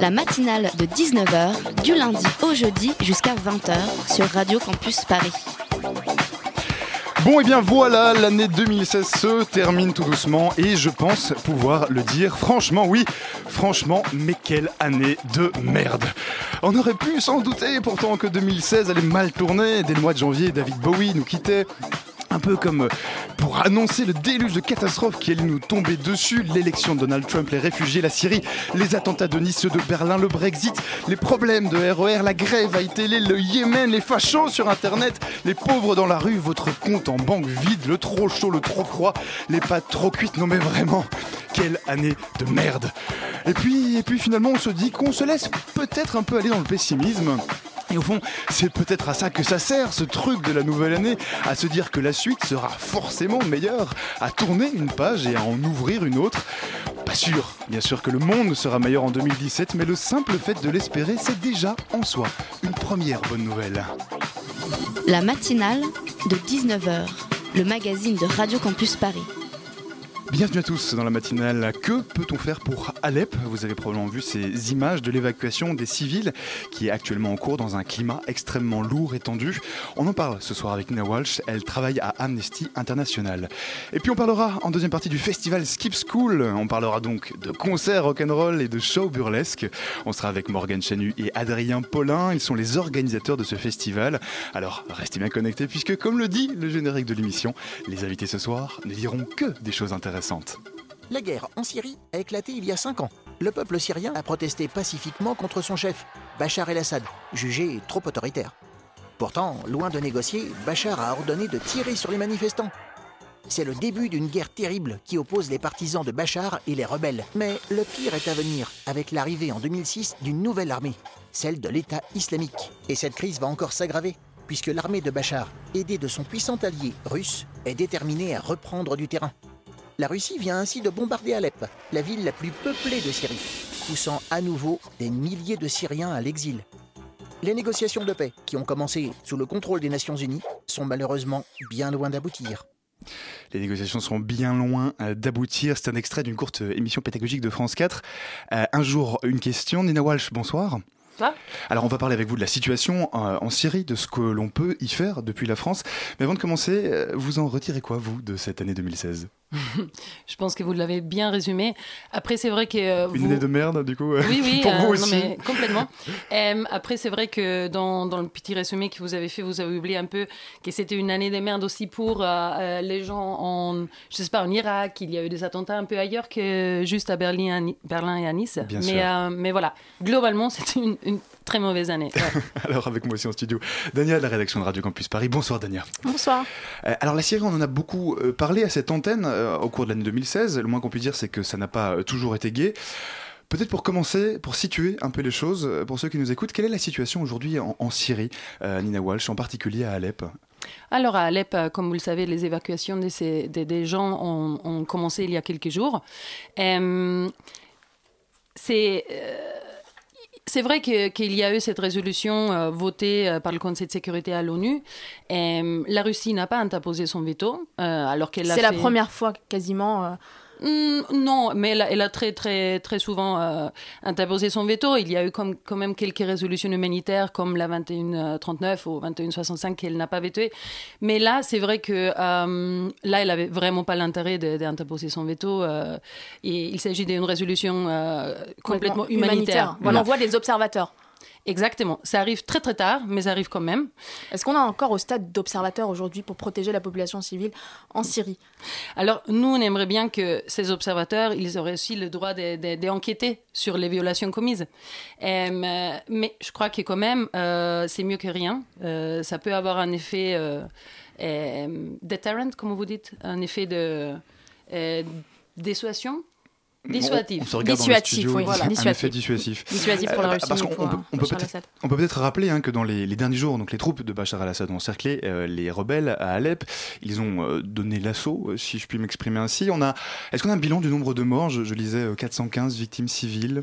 La matinale de 19h, du lundi au jeudi jusqu'à 20h sur Radio Campus Paris. Bon et bien voilà, l'année 2016 se termine tout doucement et je pense pouvoir le dire franchement, oui, franchement, mais quelle année de merde. On aurait pu s'en douter pourtant que 2016 allait mal tourner. Dès le mois de janvier, David Bowie nous quittait. Un peu comme pour annoncer le déluge de catastrophes qui allait nous tomber dessus, l'élection de Donald Trump, les réfugiés, la Syrie, les attentats de Nice, de Berlin, le Brexit, les problèmes de RER, la grève à télé, le Yémen, les fachos sur Internet, les pauvres dans la rue, votre compte en banque vide, le trop chaud, le trop froid, les pâtes trop cuites, non mais vraiment, quelle année de merde. Et puis, et puis finalement on se dit qu'on se laisse peut-être un peu aller dans le pessimisme. Et au fond, c'est peut-être à ça que ça sert, ce truc de la nouvelle année, à se dire que la suite sera forcément meilleure, à tourner une page et à en ouvrir une autre. Pas sûr, bien sûr que le monde sera meilleur en 2017, mais le simple fait de l'espérer, c'est déjà en soi une première bonne nouvelle. La matinale de 19h, le magazine de Radio Campus Paris. Bienvenue à tous dans la matinale. Que peut-on faire pour Alep? Vous avez probablement vu ces images de l'évacuation des civils qui est actuellement en cours dans un climat extrêmement lourd et tendu. On en parle ce soir avec Nina Walsh. Elle travaille à Amnesty International. Et puis on parlera en deuxième partie du festival Skip School. On parlera donc de concerts rock'n'roll et de shows burlesques. On sera avec Morgan Chanu et Adrien Paulin. Ils sont les organisateurs de ce festival. Alors restez bien connectés puisque comme le dit le générique de l'émission, les invités ce soir ne diront que des choses intéressantes. La guerre en Syrie a éclaté il y a 5 ans. Le peuple syrien a protesté pacifiquement contre son chef, Bachar el-Assad, jugé trop autoritaire. Pourtant, loin de négocier, Bachar a ordonné de tirer sur les manifestants. C'est le début d'une guerre terrible qui oppose les partisans de Bachar et les rebelles. Mais le pire est à venir, avec l'arrivée en 2006 d'une nouvelle armée, celle de l'État islamique. Et cette crise va encore s'aggraver, puisque l'armée de Bachar, aidée de son puissant allié russe, est déterminée à reprendre du terrain. La Russie vient ainsi de bombarder Alep, la ville la plus peuplée de Syrie, poussant à nouveau des milliers de Syriens à l'exil. Les négociations de paix, qui ont commencé sous le contrôle des Nations Unies, sont malheureusement bien loin d'aboutir. Les négociations sont bien loin euh, d'aboutir. C'est un extrait d'une courte euh, émission pédagogique de France 4. Euh, un jour, une question. Nina Walsh, bonsoir. Ça Alors, on va parler avec vous de la situation en Syrie, de ce que l'on peut y faire depuis la France. Mais avant de commencer, vous en retirez quoi, vous, de cette année 2016 Je pense que vous l'avez bien résumé. Après, c'est vrai que. euh, Une vous- année de merde, du coup, euh, Oui, oui, pour euh, vous non, aussi. mais complètement. Euh, après, c'est vrai que dans, dans le petit résumé que vous avez fait, vous avez oublié un peu que c'était une année de merde aussi pour les gens en, je sais pas, en Irak. Il y a eu des attentats un peu ailleurs que juste à Berlin, Berlin et à Nice. Bien mais, sûr. mais voilà, globalement, c'était une, une très mauvaise année. Ouais. Alors, avec moi aussi en studio, Dania de la rédaction de Radio Campus Paris. Bonsoir, Dania. Bonsoir. Euh, alors la Syrie, on en a beaucoup euh, parlé à cette antenne euh, au cours de l'année 2016. Le moins qu'on puisse dire, c'est que ça n'a pas toujours été gai. Peut-être pour commencer, pour situer un peu les choses, pour ceux qui nous écoutent, quelle est la situation aujourd'hui en, en Syrie, euh, Nina Walsh, en particulier à Alep? Alors à Alep, comme vous le savez, les évacuations de ces- des, des gens ont, ont commencé il y a quelques jours. Euh, c'est euh, c'est vrai qu'il y a eu cette résolution euh, votée euh, par le Conseil de sécurité à l'ONU. Euh, la Russie n'a pas interposé son veto, euh, alors qu'elle a C'est la fait- première fois quasiment. Euh, Hmm, non, mais elle a, elle a très, très, très souvent euh, interposé son veto. Il y a eu comme, quand même quelques résolutions humanitaires comme la 2139 ou 2165 qu'elle n'a pas vétée. Mais là, c'est vrai que euh, là, elle avait vraiment pas l'intérêt d'interposer son veto. euh, et il s'agit d'une résolution euh, complètement humanitaire. On envoie des observateurs. Exactement. Ça arrive très très tard, mais ça arrive quand même. Est-ce qu'on est encore au stade d'observateurs aujourd'hui pour protéger la population civile en Syrie? Alors, nous, on aimerait bien que ces observateurs, ils auraient aussi le droit de- de- d'enquêter sur les violations commises. Euh, mais je crois que quand même, euh, c'est mieux que rien. Euh, ça peut avoir un effet euh, deterrent, comme vous dites, un effet de dissuasion. Dissuasif. On, on se regarde Dissuasif, dans le studio, oui, voilà, un dissuasif. effet dissuasif. Dissuasif pour Euh, la Russie. parce qu'on- peut- on peut Bachar peut-être- peut rappeler hein, que dans les, les derniers jours, donc les troupes de Bachar al-Assad ont encerclé euh, les rebelles à Alep. Ils ont euh, donné l'assaut, si je puis m'exprimer ainsi. On a, est-ce qu'on a un bilan du nombre de morts? Je, je lisais euh, 415 victimes civiles.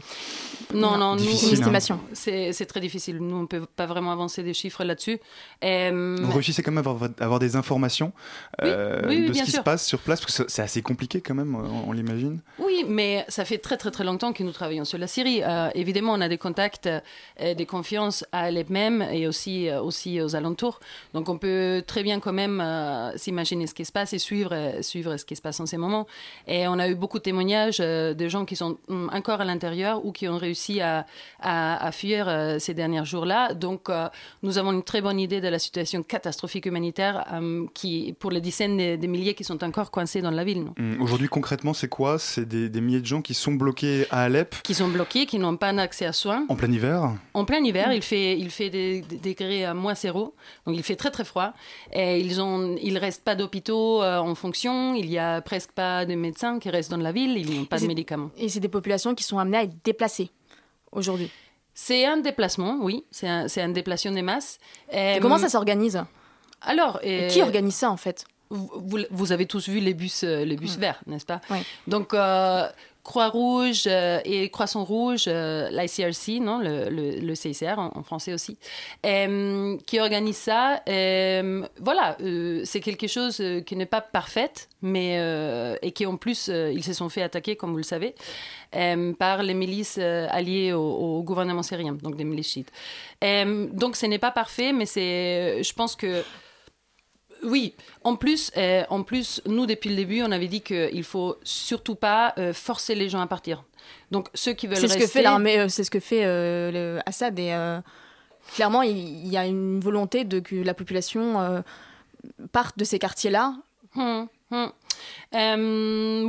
Non, non, nous, Difficile, Une hein. estimation. c'est c'est très difficile. Nous, on ne peut pas vraiment avancer des chiffres là-dessus. Euh, Vous réussissez quand même à avoir, avoir des informations euh, Oui, oui, de ce qui sûr. se passe sur place, parce que c'est assez compliqué quand même, on, on l'imagine. Oui, mais ça fait très très très longtemps que nous travaillons sur la Syrie. Euh, évidemment, on a des contacts, euh, des confiances à Alep même et aussi, euh, aussi aux alentours. Donc on peut très bien quand même s'imaginer ce qui se passe et suivre, suivre ce qui se passe en ces moments. Et on a eu beaucoup de témoignages de gens qui sont hum, encore à l'intérieur ou qui ont réussi à, à, fuir ces derniers jours-là. Donc nous avons une très bonne idée de la situation catastrophique humanitaire qui, pour les dizaines de, de milliers qui sont encore coincés dans la ville. Hum, Aujourd'hui, concrètement, c'est quoi? C'est des, des milliers de gens qui sont bloqués à Alep qui sont bloqués, qui n'ont pas accès à soins. en plein hiver. En plein hiver, il fait, il fait des, des degrés à moins zéro, donc il fait très très froid. Et ils ont, il reste pas d'hôpitaux euh, en fonction, il y a presque pas de médecins qui restent dans la ville, ils n'ont pas de médicaments. Et c'est des populations qui sont amenées à être déplacées aujourd'hui. C'est un déplacement, oui, c'est un, un déplacement des masses. Et, Et comment ça s'organise? Alors, Et Qui organise ça en fait? Vous, avez tous vu les bus, euh, les bus verts, n'est-ce pas Oui. Donc, euh, Croix-Rouge euh, et Croissant Rouge, euh, l'ICRC, non, le, le- le CICR en, en français aussi, qui organise ça. Voilà, c'est quelque chose qui n'est pas parfaite, mais et qui en plus, ils se sont fait attaquer, comme vous le savez, par les milices alliées au, au gouvernement syrien, donc des milices chiites. Donc, ce n'est pas parfait, mais c'est, je pense que oui, en plus, euh, en plus, nous depuis le début, on avait dit qu'il faut surtout pas euh, forcer les gens à partir. Donc ceux qui veulent C'est ce que fait l'armée, euh, c'est ce que fait le Assad et clairement il, il y a une volonté de que la population parte de ces quartiers-là. Hum, hum.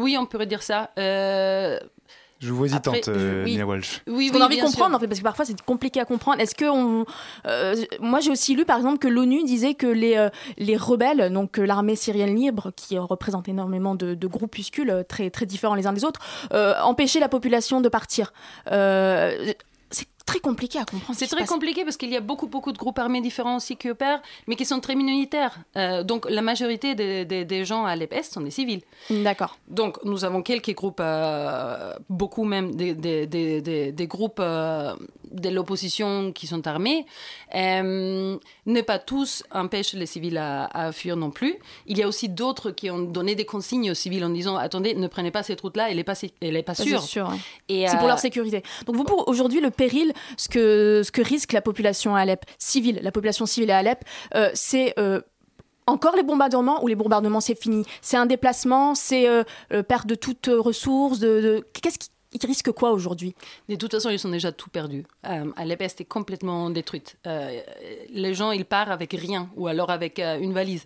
Oui, on pourrait dire ça. Je vous vois hésitante, euh, oui. Nina Walsh. oui, oui, a envie de comprendre sûr. en fait, parce que parfois c'est compliqué à comprendre. Est-ce que on, euh, moi j'ai aussi lu par exemple que l'ONU disait que les euh, les rebelles, donc euh, l'armée syrienne libre, qui représente énormément de, de groupuscules très très différents les uns des autres, euh, empêchaient la population de partir. Euh, c'est très compliqué à comprendre. ce C'est très passe. compliqué parce qu'il y a beaucoup, beaucoup de groupes armés différents aussi qui opèrent, mais qui sont très minoritaires. Euh, donc la majorité des, des- des gens à l'Est sont des civils. D'accord. Donc, nous avons quelques groupes, euh, beaucoup même des, groupes euh, de l'opposition qui sont armés. Ne pas tous empêchent les civils à, à fuir non plus. Il y a aussi d'autres qui ont donné des consignes aux civils en disant attendez, ne prenez pas cette route-là, elle n'est pas, sé- elle est pas sûre. C'est sûr. C'est pour leur sécurité. Donc vous, pour aujourd'hui, le péril, ce que, ce que risque la population à Alep, civile, la population civile à Alep, euh, c'est euh, encore les bombardements ou les bombardements, c'est fini C'est un déplacement, c'est euh, euh, perte de toute ressource, de, de- Qu'est-ce qui il risque quoi aujourd'hui? De toute façon, ils sont déjà tout perdus. Euh, Alep Est complètement détruite. Les gens, ils partent avec rien, ou alors avec une valise.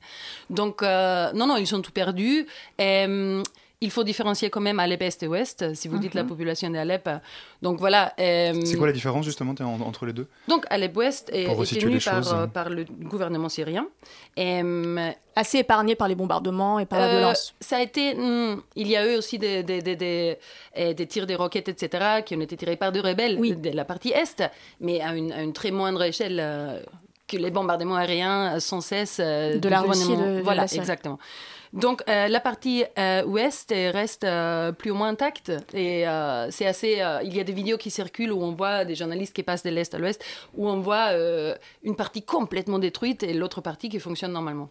Donc, non, non, ils sont tout perdus. Et, euh, il faut différencier quand même Alep Est et Ouest, si vous dites la population d'Alep. Donc voilà. euh, C'est quoi la différence justement en- entre les deux? Donc Alep Ouest est, est resituer tenu les par, choses. euh, par le gouvernement syrien. Et, euh, Assez épargné par les bombardements et par la euh, violence. Ça a été. hmm, il y a eu aussi des, des, des, des, euh, des tirs des roquettes, etc., qui ont été tirés par des rebelles Oui. de la partie Est, mais à une, à une très moindre échelle euh, que les bombardements aériens euh, sans cesse euh, De du la Russie de- de Voilà, la Syrie. exactement. Donc euh, la partie euh, ouest reste euh, plus ou moins intacte et c'est assez. il y a des vidéos qui circulent où on voit des journalistes qui passent de l'est à l'ouest où on voit une partie complètement détruite et l'autre partie qui fonctionne normalement.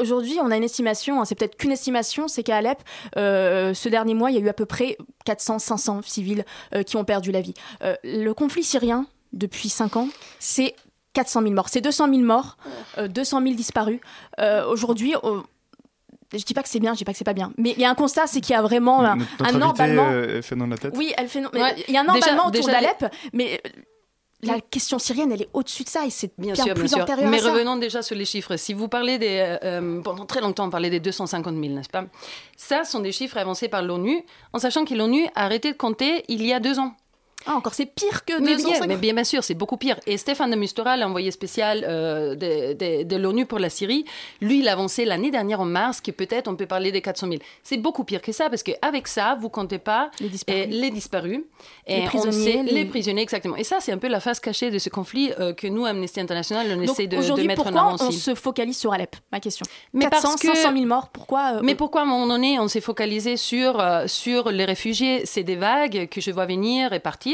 Aujourd'hui, on a une estimation, hein, c'est peut-être qu'une estimation, c'est qu'à Alep, ce dernier mois, il y a eu à peu près 400-500 civils qui ont perdu la vie. Le conflit syrien, depuis 5 ans, c'est 400 000 morts. C'est 200 000 morts, euh, 200 000 disparus. Euh, Aujourd'hui, je dis pas que c'est bien, je dis pas que c'est pas bien, mais il y a un constat, c'est qu'il y a vraiment un, Notre un emballement. euh, fait dans la tête Oui, elle fait non- Ouais. Il y a un Déjà- emballement autour d'Alep, mais euh, la question syrienne, elle est au-dessus de ça et c'est bien, Bien sûr, plus bien sûr. antérieur Mais à ça. revenons déjà sur les chiffres. Si vous parlez des. euh, euh, pendant très longtemps, on parlait des 250 000, n'est-ce pas? Ça sont des chiffres avancés par l'ONU, en sachant que l'ONU a arrêté de compter il y a deux ans. Ah, encore, c'est pire que mais 250 bien, mais bien sûr, c'est beaucoup pire. Et Stéphane de Mistura, l'envoyé spécial euh, de, de- de l'ONU pour la Syrie, lui, il a avancé l'année dernière en mars que peut-être on peut parler des 400 000. C'est beaucoup pire que ça parce qu'avec ça, vous comptez pas Les disparus. euh, les disparus, Les et on prisonniers, sait- les- les prisonniers exactement. Et ça, c'est un peu la face cachée de ce conflit euh, que nous, Amnesty International, on Donc essaie de, mettre en pourquoi avant on aussi. se focalise sur Alep? Ma question. Mais 400, parce que- 500 000 morts, pourquoi euh, Mais pourquoi à un moment donné on s'est focalisé sur, sur les réfugiés? C'est des vagues que je vois venir et partir.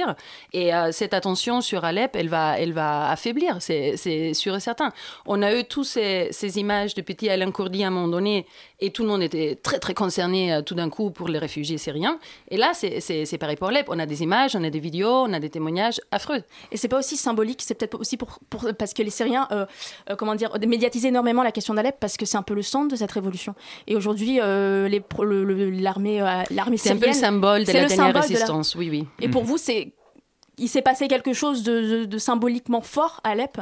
Et euh, cette attention sur Alep, elle va, elle va affaiblir, c'est sûr et certain. On a eu tous ces, ces images de petits Alain Courdi à un moment donné et tout le monde était très très concerné euh, tout d'un coup pour les réfugiés syriens. Et là, c'est- c'est c'est pareil pour Alep. On a des images, on a des vidéos, on a des témoignages affreux. Et c'est pas aussi symbolique, c'est peut-être aussi pour, pour- parce que les Syriens, euh, euh, comment dire, médiatisaient énormément la question d'Alep parce que c'est un peu le centre de cette révolution. Et aujourd'hui, euh, l'armée, l'armée C'est un peu le symbole de la le dernière symbole de la- résistance. Oui, oui. Et pour vous, c'est, il s'est passé quelque chose de, de- de symboliquement fort à Alep?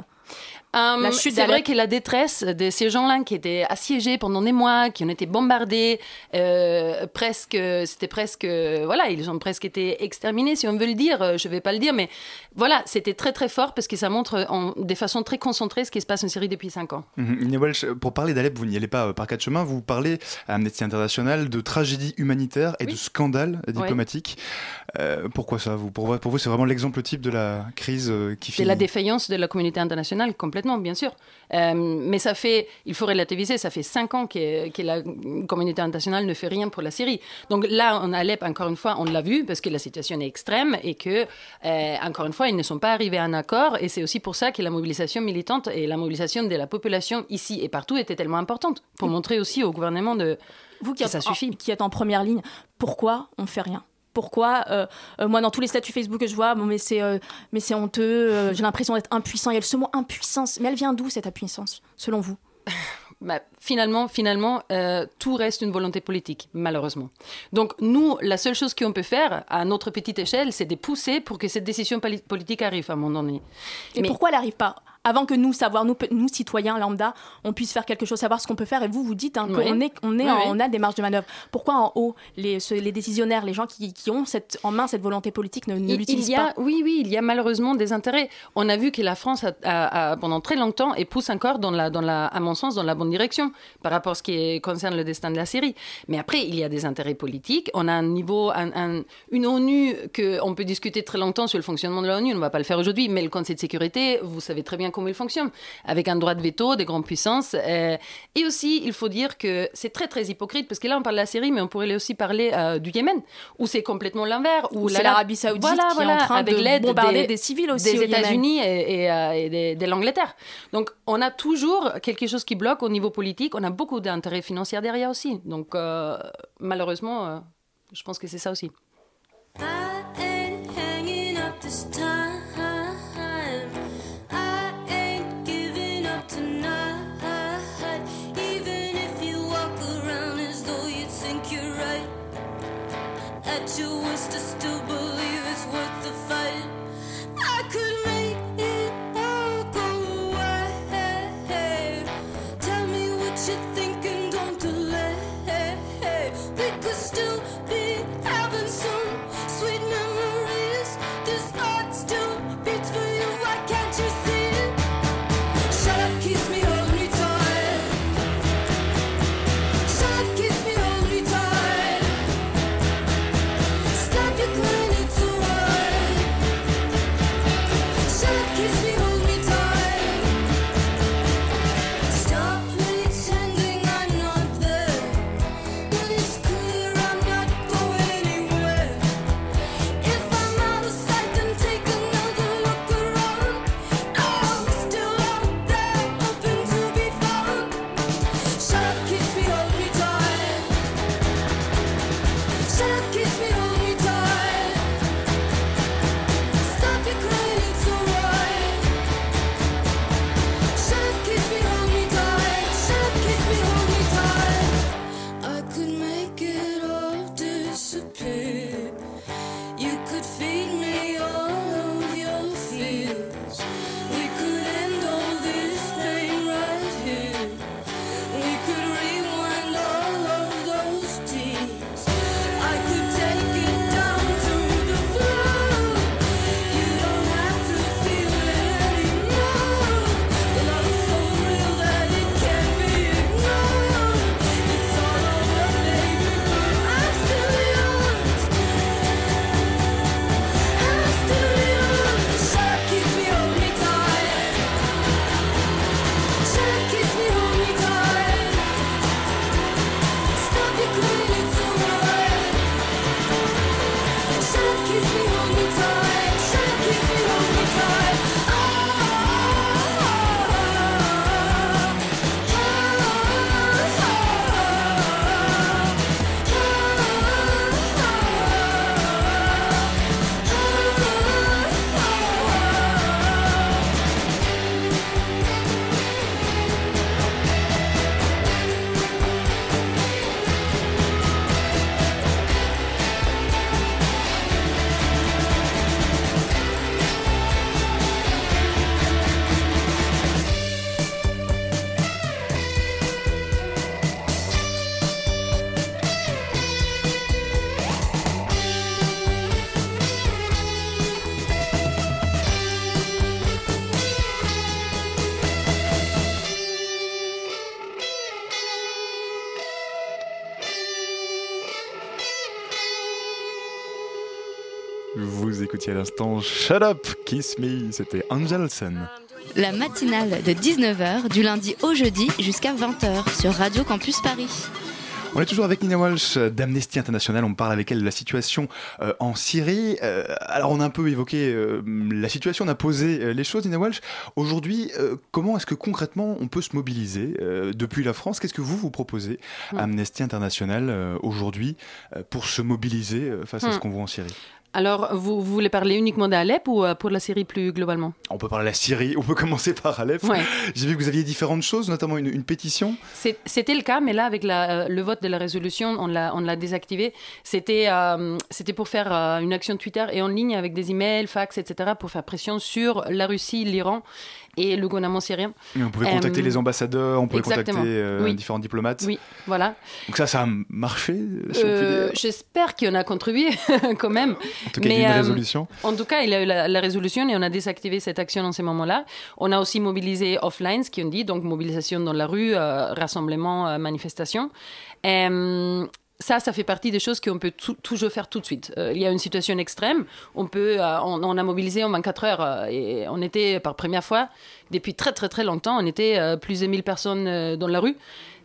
Euh, La chute c'est vrai que la détresse de ces gens-là qui étaient assiégés pendant des mois, qui ont été bombardés, euh, presque, c'était presque, voilà, ils ont presque été exterminés, si on veut le dire. euh, Je vais pas le dire, mais voilà, c'était très très fort parce que ça montre en, de façon très concentrée ce qui se passe en Syrie depuis cinq ans. Inès Welch, pour parler d'Alep, vous n'y allez pas euh, par quatre chemins, vous parlez à Amnesty International de tragédie humanitaire et Oui. de scandale diplomatique. Euh, pourquoi ça vous, pour, vous- pour vous, c'est vraiment l'exemple type de la crise euh, qui C'est finit la défaillance de la communauté internationale, complètement, bien sûr. Euh, mais ça fait, il faut relativiser, ça fait cinq ans que, que la communauté internationale ne fait rien pour la Syrie. Donc là, en Alep, encore une fois, on l'a vu parce que la situation est extrême et que, euh, encore une fois, ils ne sont pas arrivés à un accord. Et c'est aussi pour ça que la mobilisation militante et la mobilisation de la population ici et partout était tellement importante pour montrer aussi au gouvernement de Vous qui que êtes, ça suffit. En, qui êtes en première ligne, pourquoi on fait rien? Pourquoi euh, euh, moi dans tous les statuts Facebook que je vois bon mais c'est euh, mais c'est honteux j'ai l'impression d'être impuissant il y a ce mot impuissance mais elle vient d'où cette impuissance selon vous? Bah, finalement, finalement, euh, tout reste une volonté politique, malheureusement. Donc, nous, la seule chose qu'on peut faire, à notre petite échelle, c'est de pousser pour que cette décision poli- politique arrive à un moment donné. et Mais- pourquoi elle n'arrive pas? Avant que nous savoir nous, citoyens lambda on puisse faire quelque chose savoir ce qu'on peut faire et vous vous dites hein, qu'on est on est en- on a des marges de manœuvre pourquoi en haut les décisionnaires les gens qui, qui ont cette en main cette volonté politique ne, ne Il- il l'utilisent pas? Oui, oui, il y a malheureusement des intérêts. On a vu que la France, a, a- a, pendant très longtemps, et pousse encore, dans la, dans la, à mon sens, dans la bonne direction par rapport à ce qui est- concerne le destin de la Syrie. Mais après, il y a des intérêts politiques. On a un niveau, un- un- une ONU qu'on peut discuter très longtemps sur le fonctionnement de l'ONU. On ne va pas le faire aujourd'hui, mais le Conseil de sécurité, vous savez très bien comment il fonctionne, avec un droit de veto des grandes puissances. euh, et aussi, il faut dire que c'est très, très hypocrite, parce que là, on parle de la Syrie, mais on pourrait aussi parler euh, du Yémen, où c'est complètement l'inverse. où c'est l'Arabie Saoudite Voilà, qui voilà, est en train avec de l'aide bombarder des- des, civils aussi des au Yémen. États-Unis et, et, euh, et de l'Angleterre. Donc, on a toujours quelque chose qui bloque au niveau politique. On a beaucoup d'intérêts financiers derrière aussi. Donc, euh, malheureusement, euh, je pense que c'est ça aussi. I écoutiez à l'instant Shut Up, Kiss Me, c'était Angelson. La matinale de 19h du lundi au jeudi jusqu'à 20h sur Radio Campus Paris. On est toujours avec Nina Walsh d'Amnesty International. On parle avec elle de la situation euh, en Syrie. Euh, alors, on a un peu évoqué euh, la situation, on a posé les choses, Nina Walsh. Aujourd'hui, comment est-ce que concrètement on peut se mobiliser depuis la France? Qu'est-ce que vous vous proposez à Amnesty International aujourd'hui pour se mobiliser face à ce Hmm. qu'on voit en Syrie? Alors, vous, vous voulez parler uniquement d'Alep ou euh, pour la Syrie plus globalement? On peut parler de la Syrie, on peut commencer par Alep. Ouais. J'ai vu que vous aviez différentes choses, notamment une, une pétition. C'était le cas, mais là, avec la- euh, le vote de la résolution, on l'a désactivé. C'était euh, c'était pour faire euh, une action Twitter et en ligne avec des emails, fax, etc., pour faire pression sur la Russie, l'Iran et le gouvernement syrien. Et on pouvait contacter Euh, les ambassadeurs, on pouvait contacter euh, Oui. différents diplomates. Oui, voilà. Donc ça, ça a marché, si Euh. J'espère qu'il y en a contribué quand même. En tout cas, il y a eu une euh, résolution. En tout cas, il y a eu la, la résolution et on a désactivé cette action en ces moments-là. On a aussi mobilisé offline, ce qu'on dit, donc mobilisation dans la rue, rassemblement, manifestation. Ça, ça fait partie des choses qu'on peut tou- toujours faire tout de suite. Euh, il y a une situation extrême, on peut, euh, on, a mobilisé en 24 heures euh, et on était par première fois depuis très très très longtemps, on était plus de 1000 personnes dans la rue.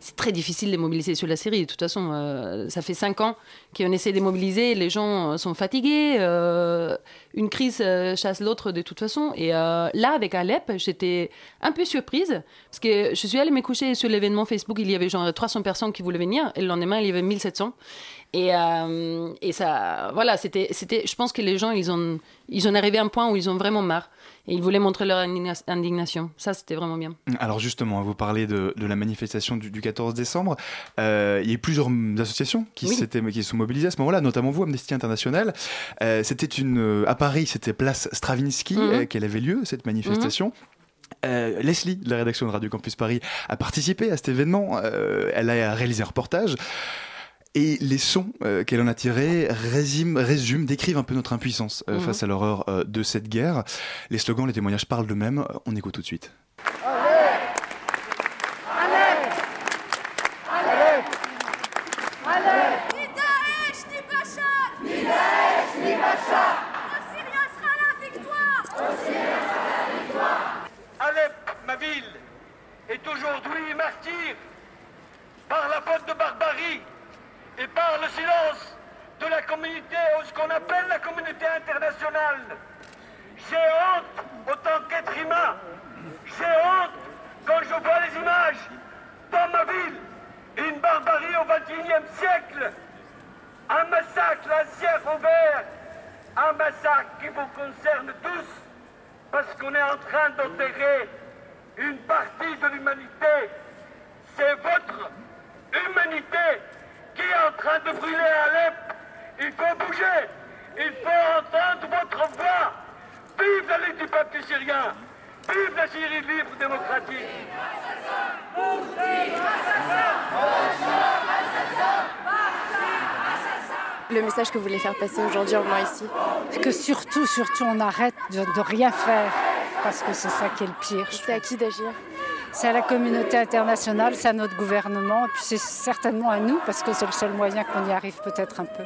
C'est très difficile de mobiliser sur la Syrie. De toute façon, euh, ça fait cinq ans qu'on essaie de mobiliser. Les gens euh, sont fatigués. euh, une crise chasse l'autre de toute façon. Et là, avec Alep, j'étais un peu surprise parce que je suis allée me coucher sur l'événement Facebook. Il y avait genre 300 personnes qui voulaient venir et le lendemain, il y avait 1700. Et, euh, et ça, voilà, c'était, c'était. Je pense que les gens, ils ont, ils ont arrivé à un point où ils ont vraiment marre et ils voulaient montrer leur indigna- indignation. Ça, c'était vraiment bien. Alors justement, vous parlez de, de la manifestation du, du 14 décembre. Euh, il y a eu plusieurs associations qui, Oui. s'étaient, qui se sont mobilisées à ce moment-là, notamment vous, Amnesty International. Euh, c'était une, à Paris, c'était place Stravinsky Mhm. qu'elle avait lieu, cette manifestation. Euh, Leslie, de la rédaction de Radio Campus Paris, a participé à cet événement. Euh, elle a réalisé un reportage. Et les sons euh, qu'elle en a tirés résument, résument, décrivent un peu notre impuissance euh, Mhm. face à l'horreur euh, de cette guerre. Les slogans, les témoignages parlent d'eux-mêmes. On écoute tout de suite. Ni Daesh, ni Bachar Ni Daesh, ni Bachar Au Syrien sera la victoire Alep, ma ville, est aujourd'hui martyr par la faute de barbarie et par le silence de la communauté, ou ce qu'on appelle la communauté internationale. J'ai honte autant qu'être humain. J'ai honte quand je vois les images dans ma ville. Une barbarie au XXIe siècle. Un massacre à ciel ouvert. Un massacre qui vous concerne tous parce qu'on est en train d'enterrer une partie de l'humanité. C'est votre humanité qui est en train de brûler à Alep. Il faut bouger. Il faut entendre votre voix. Vive la lutte du peuple syrien. Vive la Syrie libre démocratique. Le message aujourd'hui en venant ici que surtout, surtout, on arrête de, de rien faire, parce que c'est ça qui est le pire. C'est à qui d'agir? C'est à la communauté internationale, c'est à notre gouvernement, et puis c'est certainement à nous, parce que c'est le seul moyen qu'on y arrive peut-être un peu.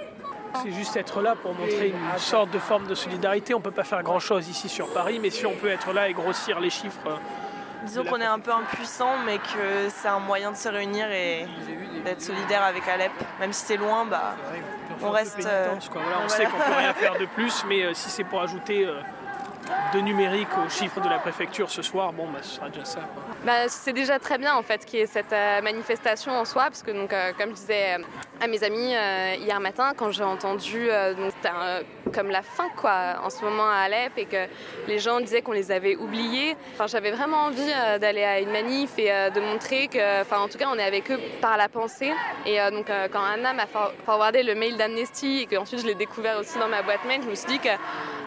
C'est juste être là pour montrer une sorte de forme de solidarité. On ne peut pas faire grand-chose ici sur Paris, mais si on peut être là et grossir les chiffres. euh, Disons qu'on est un peu impuissant, mais que c'est un moyen de se réunir et d'être solidaire avec Alep. Même si c'est loin, bah, on reste. euh, pénitence, quoi. Voilà, on voilà. sait qu'on peut rien faire de plus, mais euh, si c'est pour ajouter euh, de numérique aux chiffres de la préfecture ce soir, bon, bah, ce sera déjà ça. Bah, c'est déjà très bien en fait qu'il y ait cette euh, manifestation en soi, parce que donc, euh, comme je disais euh, à mes amis hier matin, quand j'ai entendu donc, comme la fin quoi, en ce moment à Alep et que les gens disaient qu'on les avait oubliés, enfin, j'avais vraiment envie d'aller à une manif et de montrer que, enfin en tout cas on est avec eux par la pensée. Et donc quand Anna m'a for- forwardé le mail d'Amnesty et que ensuite je l'ai découvert aussi dans ma boîte mail, je me suis dit que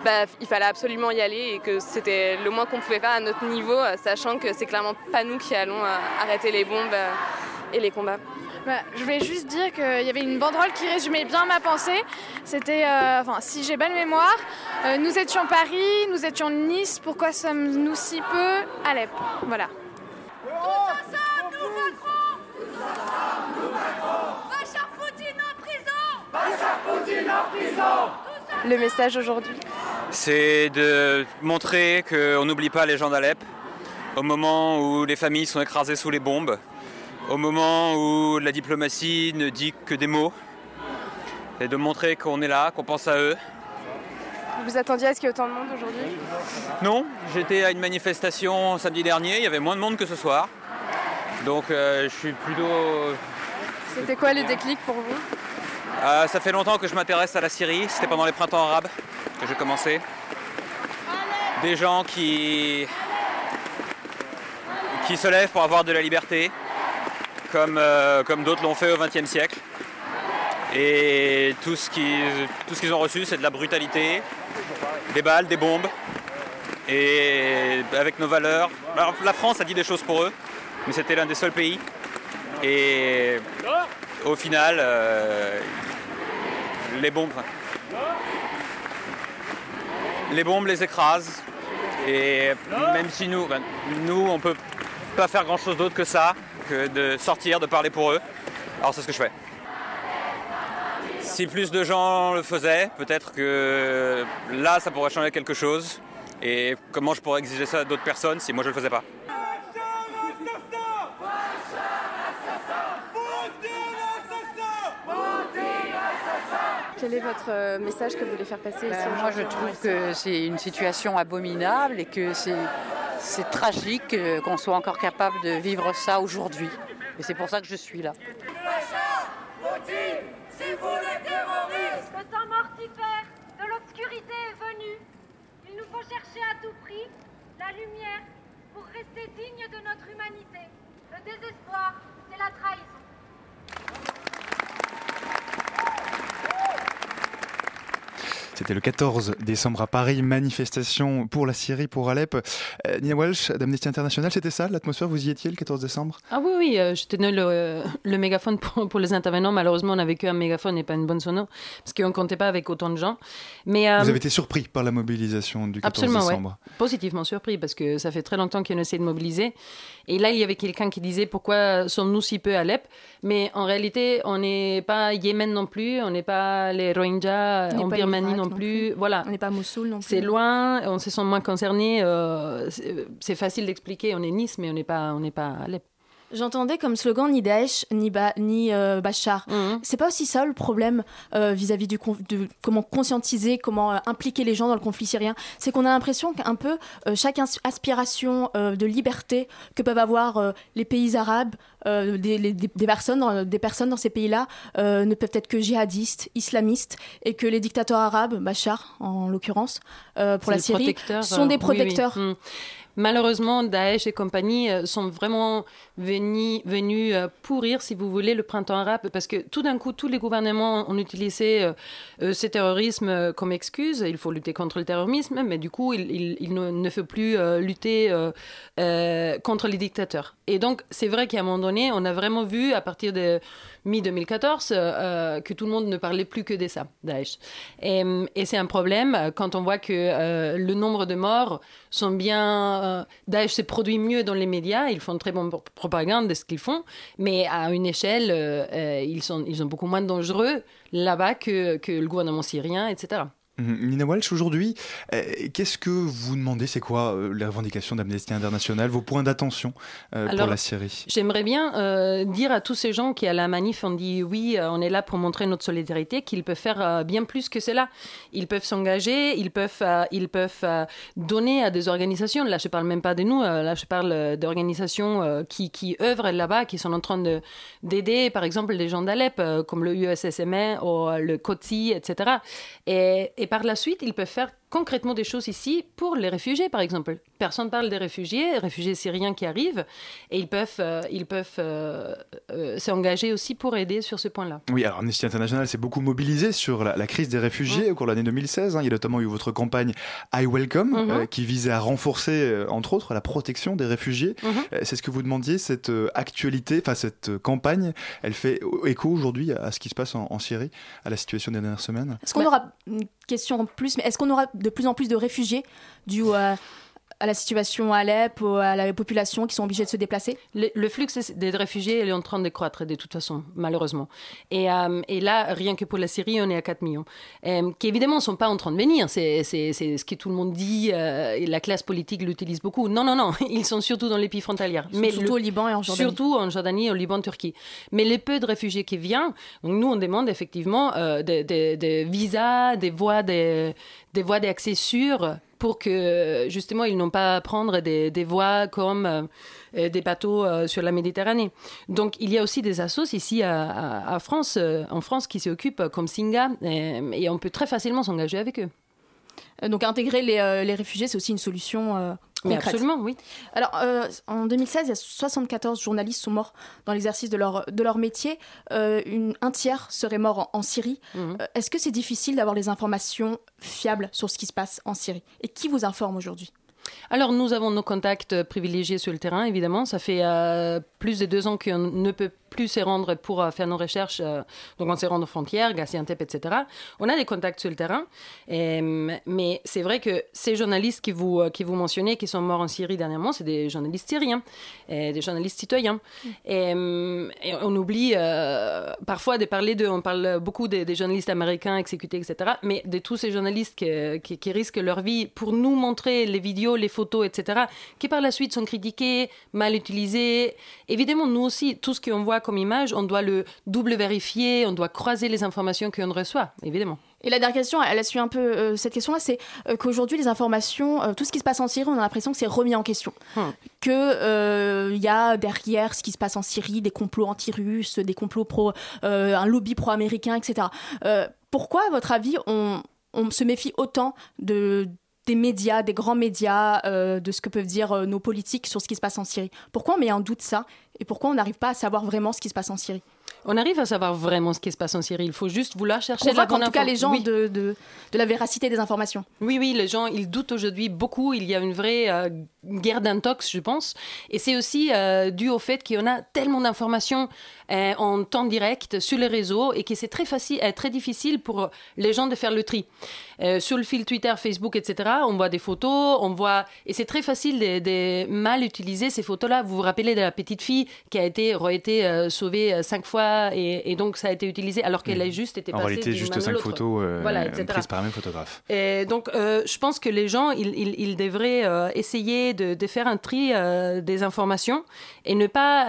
bah, il fallait absolument y aller et que c'était le moins qu'on pouvait faire à notre niveau, euh, sachant que c'est clairement pas nous qui allons euh, arrêter les bombes euh, et les combats. Bah, je voulais juste dire qu'il y avait une banderole qui résumait bien ma pensée. C'était, euh, enfin, si j'ai bonne mémoire, euh, nous étions Paris, nous étions Nice, pourquoi sommes-nous si peu Alep? Voilà. Le message aujourd'hui c'est de montrer qu'on n'oublie pas les gens d'Alep au moment où les familles sont écrasées sous les bombes, au moment où la diplomatie ne dit que des mots, et de montrer qu'on est là, qu'on pense à eux. Vous attendiez à ce qu'il y ait autant de monde aujourd'hui Non, j'étais à une manifestation samedi dernier, il y avait moins de monde que ce soir. Donc euh, je suis plutôt... C'était quoi le déclic pour vous Euh, ça fait longtemps que je m'intéresse à la Syrie, c'était pendant les printemps arabes que j'ai commencé. Des gens qui... qui se lèvent pour avoir de la liberté, comme, euh, comme d'autres l'ont fait au XXe siècle. Et tout ce qu'ils ont reçu, c'est de la brutalité, des balles, des bombes. Et avec nos valeurs. La France a dit des choses pour eux, mais c'était l'un des seuls pays. Et au final, euh, les bombes. Les bombes les écrasent. Et même si nous, ben, nous, on peut pas faire grand chose d'autre que ça, que de sortir, de parler pour eux. Alors c'est ce que je fais. Si plus de gens le faisaient, peut-être que là, ça pourrait changer quelque chose. Et comment je pourrais exiger ça d'autres personnes si moi je le faisais pas? Quel est votre euh, message que vous voulez faire passer Ben, ici moi, je trouve que c'est une situation abominable et que c'est tragique euh, qu'on soit encore capable de vivre ça aujourd'hui. Et c'est pour ça que je suis là. C'est vous le terroriste Le temps mortifère de l'obscurité est venu. Il nous faut chercher à tout prix la lumière pour rester digne de notre humanité. Le désespoir, c'est la trahison. C'était le 14 décembre à Paris, manifestation pour la Syrie, pour Alep. Euh, Nina Walsh d'Amnesty International, c'était ça l'atmosphère? Vous y étiez le 14 décembre? Ah oui, oui, euh, je tenais le, euh, le mégaphone pour, pour les intervenants. Malheureusement, on n'avait qu'un mégaphone et pas une bonne sono, parce qu'on ne comptait pas avec autant de gens. Mais, euh, Vous avez été surpris par la mobilisation du 14 Absolument, ouais. décembre Positivement surpris, parce que ça fait très longtemps qu'on essaie de mobiliser. Et là, il y avait quelqu'un qui disait pourquoi sommes-nous si peu à Alep? Mais en réalité, on n'est pas Yémen non plus, on n'est pas les Rohingyas On n'est en pas Birmanie l'Irak non non plus. plus. Voilà. On n'est pas Mossoul non plus. C'est loin, on se sent moins concernés. euh, c'est c'est facile d'expliquer, on est Nice, mais on n'est pas, on pas Alep. J'entendais comme slogan ni Daesh ni, Ba- ni euh, Bachar. Mhm. C'est pas aussi ça le problème euh, vis-à-vis du de comment conscientiser, comment euh, impliquer les gens dans le conflit syrien? C'est qu'on a l'impression qu'un peu euh, chaque aspiration de liberté que peuvent avoir les pays arabes, des, les- des- des personnes, dans, des personnes dans ces pays-là, ne peuvent être que djihadistes, islamistes, et que les dictateurs arabes, Bachar en l'occurrence, pour la Syrie, sont des oui, oui. protecteurs. Malheureusement, Daesh et compagnie euh, sont vraiment venus, euh, pourrir, si vous voulez, le printemps arabe, parce que tout d'un coup, tous les gouvernements ont utilisé euh, ce terrorisme comme excuse. Il faut lutter contre le terrorisme, mais du coup, il, ne, faut plus lutter contre les dictateurs. Et donc, c'est vrai qu'à un moment donné, on a vraiment vu, à partir de mi-2014, euh, que tout le monde ne parlait plus que de ça, Daesh. Et, et c'est un problème euh, quand on voit que euh, le nombre de morts sont bien... euh, Daesh se produit mieux dans les médias, ils font très bonne pro- propagande de ce qu'ils font, mais à une échelle, euh, euh, ils, sont, ils sont beaucoup moins dangereux là-bas que, que le gouvernement syrien, etc. Mhm. Nina Walsh, aujourd'hui, euh, qu'est-ce que vous demandez? C'est quoi euh, les revendications d'Amnesty International, vos points d'attention euh, pour la Syrie J'aimerais bien euh, dire à tous ces gens qui à la manif ont dit oui, on est là pour montrer notre solidarité, qu'ils peuvent faire euh, bien plus que cela. Ils peuvent s'engager, ils peuvent, ils peuvent donner à des organisations. Là, je parle même pas de nous. là, je parle d'organisations qui, qui œuvrent là-bas, qui sont en train de d'aider, par exemple, les gens d'Alep, comme le USSM ou le COTSI, etc. Et, et par la suite, ils peuvent faire concrètement des choses ici pour les réfugiés, par exemple. Personne ne parle des réfugiés, réfugiés syriens qui arrivent, et ils peuvent, euh, ils peuvent euh, euh, s'engager aussi pour aider sur ce point-là. Oui, alors Amnesty International s'est beaucoup mobilisé sur la, la crise des réfugiés au cours de l'année 2016. hein. Il y a notamment eu votre campagne I Welcome, euh, qui visait à renforcer, entre autres, la protection des réfugiés. Euh, C'est ce que vous demandiez, cette euh, actualité, enfin cette euh, campagne, elle fait écho aujourd'hui à ce qui se passe en, en Syrie, à la situation des dernières semaines? Est-ce qu'on aura une question en plus, mais est-ce qu'on aura de plus en plus de réfugiés dû à, à la situation à Alep, à la population qui sont obligées de se déplacer Le, le flux des réfugiés est en train de croître de toute façon, malheureusement. Et, euh, et là, rien que pour la Syrie, on est à 4 millions. Euh, qui évidemment ne sont pas en train de venir. C'est ce que tout le monde dit. euh, et la classe politique l'utilise beaucoup. Non, non, non. Ils sont surtout dans les pays sont surtout au Liban et en Jordanie. Surtout en Jordanie, au Liban, Turquie. Mais les peu de réfugiés qui viennent, donc nous, on demande effectivement euh, des, des- des visas, des voies des voies d'accès sûres pour que justement ils n'ont pas à prendre des, des voies comme euh, des bateaux euh, sur la Méditerranée. Donc il y a aussi des assos ici à, France, euh, en France qui s'occupent comme Singa euh, et on peut très facilement s'engager avec eux. Donc intégrer les, les réfugiés, c'est aussi une solution Mais absolument, oui. Alors, euh, en 2016, il y a 74 journalistes sont morts dans l'exercice de leur, de leur métier. Euh, une, un tiers serait mort en, en Syrie. Mhm. Euh, Est-ce que c'est difficile d'avoir des informations fiables sur ce qui se passe en Syrie? Et qui vous informe aujourd'hui? Alors, nous avons nos contacts privilégiés sur le terrain, évidemment. Ça fait euh, plus de deux ans qu'on ne peut plus se rendre pour euh, faire nos recherches. euh, donc, on se rend aux frontières, Gaziantep, etc. On a des contacts sur le terrain. Et, euh, mais c'est vrai que ces journalistes qui vous, qui vous mentionnez, qui sont morts en Syrie dernièrement, c'est des journalistes syriens, et des journalistes citoyens. Et, euh, et on oublie euh, parfois de parler d'eux. On parle beaucoup des, des journalistes américains exécutés, etc. Mais de tous ces journalistes qui, qui- qui risquent leur vie pour nous montrer les vidéos, les photos, etc., qui par la suite sont critiqués, mal utilisés. Évidemment, nous aussi, tout ce qu'on voit comme image, on doit le double vérifier, on doit croiser les informations qu'on reçoit, évidemment. Et la dernière question, elle a suivi un peu euh, cette question-là, c'est euh, qu'aujourd'hui, les informations, euh, tout ce qui se passe en Syrie, on a l'impression que c'est remis en question. Que euh, il y a derrière ce qui se passe en Syrie des complots anti-russes, des complots pro, un lobby pro-américain, etc. Pourquoi, à votre avis, on, on se méfie autant de des médias, des grands médias, euh, de ce que peuvent dire euh, nos politiques sur ce qui se passe en Syrie Pourquoi on met en doute ça Et pourquoi on n'arrive pas à savoir vraiment ce qui se passe en Syrie? On arrive à savoir vraiment ce qui se passe en Syrie. Il faut juste vouloir chercher la bonne en tout cas les gens Oui. de, de, de la véracité des informations. Oui, oui, les gens, ils doutent aujourd'hui beaucoup. Il y a une vraie euh, guerre d'intox, je pense. Et c'est aussi euh, dû au fait qu'on a tellement d'informations euh, en temps direct sur les réseaux et que c'est très facile, euh, très difficile pour les gens de faire le tri. Euh, sur le fil Twitter, Facebook, etc., on voit des photos, on voit... Et c'est très facile de, de mal utiliser ces photos-là. Vous vous rappelez de la petite fille qui a été, aurait été euh, sauvée cinq fois et, et donc ça a été utilisé alors qu'elle a juste été En passée réalité, juste cinq photos Voilà, prises par un même photographe. Et donc, je pense que les gens, ils, ils- ils devraient essayer de, de faire un tri des informations et ne pas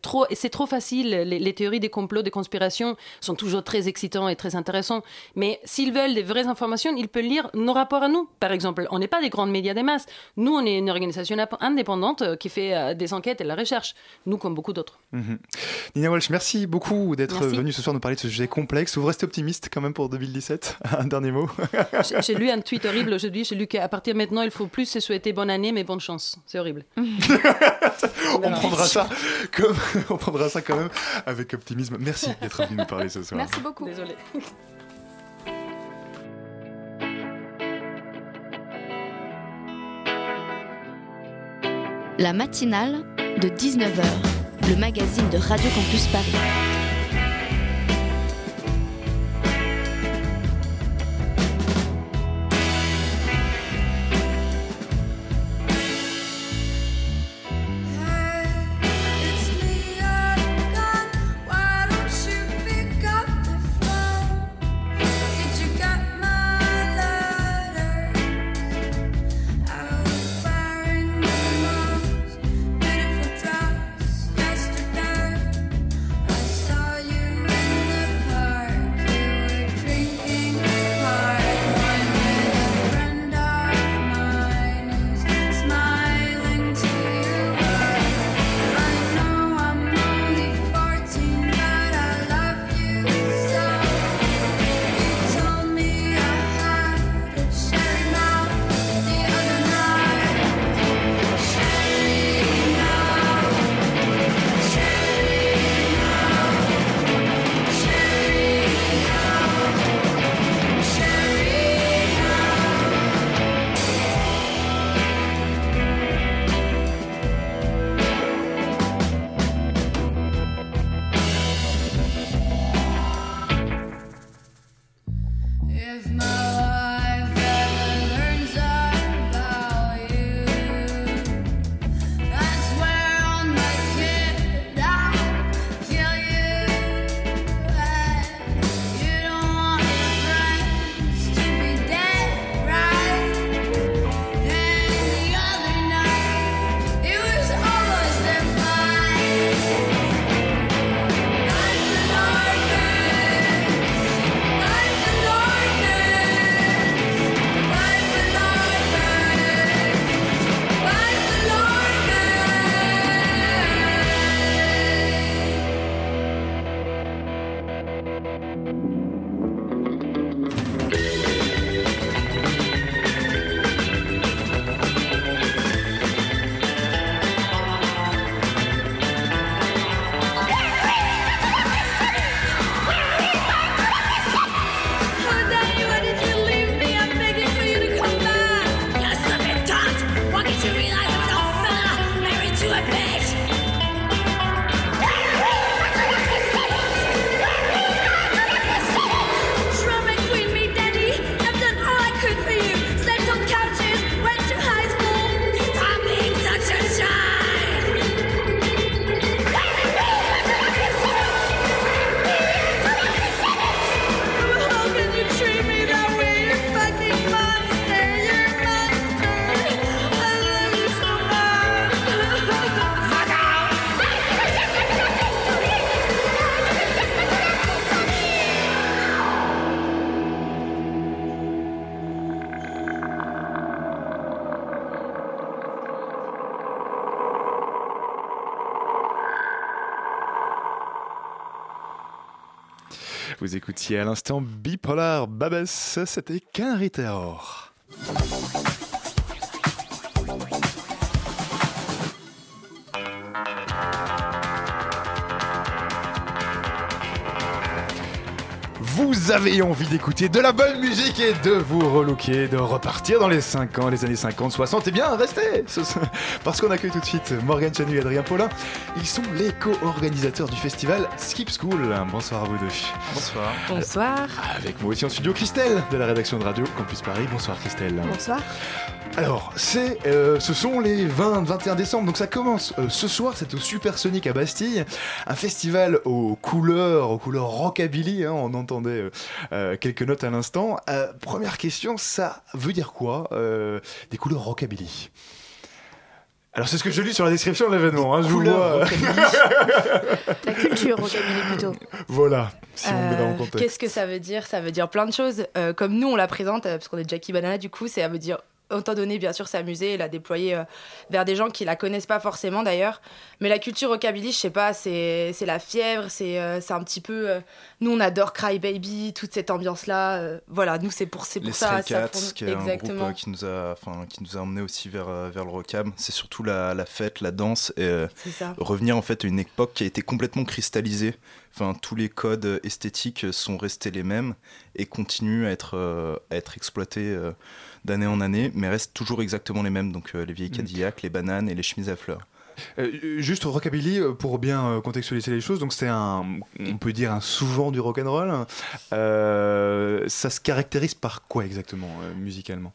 trop. C'est trop facile. Les, les théories des complots, des conspirations sont toujours très excitants et très intéressants. Mais s'ils veulent des vraies informations, ils peuvent lire nos rapports à nous. Par exemple, on n'est pas des grandes médias des masses. Nous, on est une organisation indépendante euh, qui fait euh, des enquêtes et de la recherche. Nous, comme beaucoup d'autres. Mhm. Nina Walsh, merci beaucoup d'être Merci. venue ce soir nous parler de ce sujet complexe. Vous restez optimiste quand même pour 2017 Un dernier mot J'ai- J'ai lu un tweet horrible aujourd'hui. J'ai lu qu'à partir de maintenant, il faut plus se souhaiter bonne année, mais bonne chance. C'est horrible. on prendra ça comme on prendra ça quand même avec optimisme. Merci d'être venu nous parler ce soir. Merci beaucoup. Désolée. La matinale de 19h, le magazine de Radio Campus Paris. Écoutiez à l'instant Bipolar Babes, c'était qu'un Riteor. Vous avez envie d'écouter de la bonne musique et de vous relooker, de repartir dans les 5 ans, les années 50, 60, eh bien restez Ce- ce- Parce qu'on accueille tout de suite Morgane Chanu et Adrien Paulin. Ils sont les co-organisateurs du festival Skip School. Bonsoir à vous deux. Bonsoir. Bonsoir. Avec moi aussi en studio Christelle de la rédaction de Radio Campus Paris. Bonsoir Christelle. Bonsoir. Alors, c'est, euh, ce sont les 20-21 décembre, donc ça commence euh, ce soir, c'est au Supersonic à Bastille, un festival aux couleurs, aux couleurs rockabilly, hein, on entendait euh, euh, quelques notes à l'instant. Euh, première question, ça veut dire quoi, euh, des couleurs rockabilly? Alors c'est ce que je lis sur la description de l'événement, hein, je vous vois. La culture rockabilly plutôt. voilà, si on met dans le Euh, contexte. Qu'est-ce que ça veut dire? Ça veut dire plein de choses. Euh, comme nous, on la présente, euh, parce qu'on est Jackie Banana, du coup, ça veut dire autant donné, bien sûr, s'amuser et la déployer euh, vers des gens qui la connaissent pas forcément d'ailleurs. Mais la culture rockabilly, je sais pas, c'est la fièvre, c'est euh, un petit peu. euh, nous, on adore Cry Baby, toute cette ambiance-là. euh, voilà, nous, c'est pour, c'est pour Les ça. Stray ça Cats, pour nous. qui est un groupe qui nous a, enfin, qui nous a emmené aussi vers, vers le rockab. C'est surtout la, la fête, la danse et ça. revenir en fait à une époque qui a été complètement cristallisée. Enfin, tous les codes esthétiques sont restés les mêmes et continuent à être, euh, à être exploités euh, d'année en année, mais restent toujours exactement les mêmes. Donc euh, les vieilles Cadillacs, les bananes et les chemises à fleurs. Euh, juste rockabilly pour bien contextualiser les choses donc c'est un on peut dire un sous-genre du rock and roll Euh, ça se caractérise par quoi exactement euh, musicalement?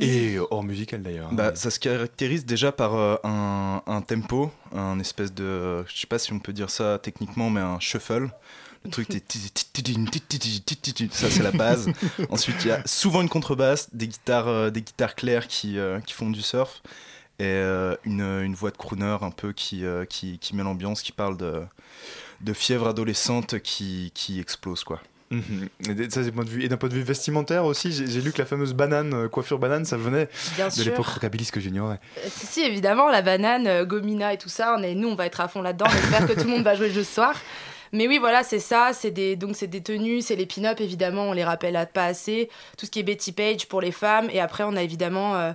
Et hors musical d'ailleurs. Bah, ça se caractérise déjà par un, tempo, un espèce de. Je sais pas si on peut dire ça techniquement, mais un shuffle. Le truc, ça c'est la base. Ensuite, il y a souvent une contrebasse, des guitares, des guitares claires qui, qui font du surf, et une, une, voix de crooner un peu qui, qui, qui met l'ambiance, qui parle de, de fièvre adolescente qui, qui explose quoi. Mhm. Et ça, c'est point de vue. Et d'un point de vue vestimentaire aussi, j'ai lu que la fameuse banane, euh, coiffure banane, ça venait Bien de l'époque rockabilly, ce que j'ignorais. Euh, Si, si, évidemment, la banane, euh, Gomina et tout ça, on est, nous, on va être à fond là-dedans. J'espère que tout le monde va jouer le jeu ce soir. Mais oui, voilà, c'est ça. C'est des, donc, c'est des tenues, c'est les pin-up, évidemment, on les rappelle à- pas assez. Tout ce qui est Betty Page pour les femmes. Et après, on a évidemment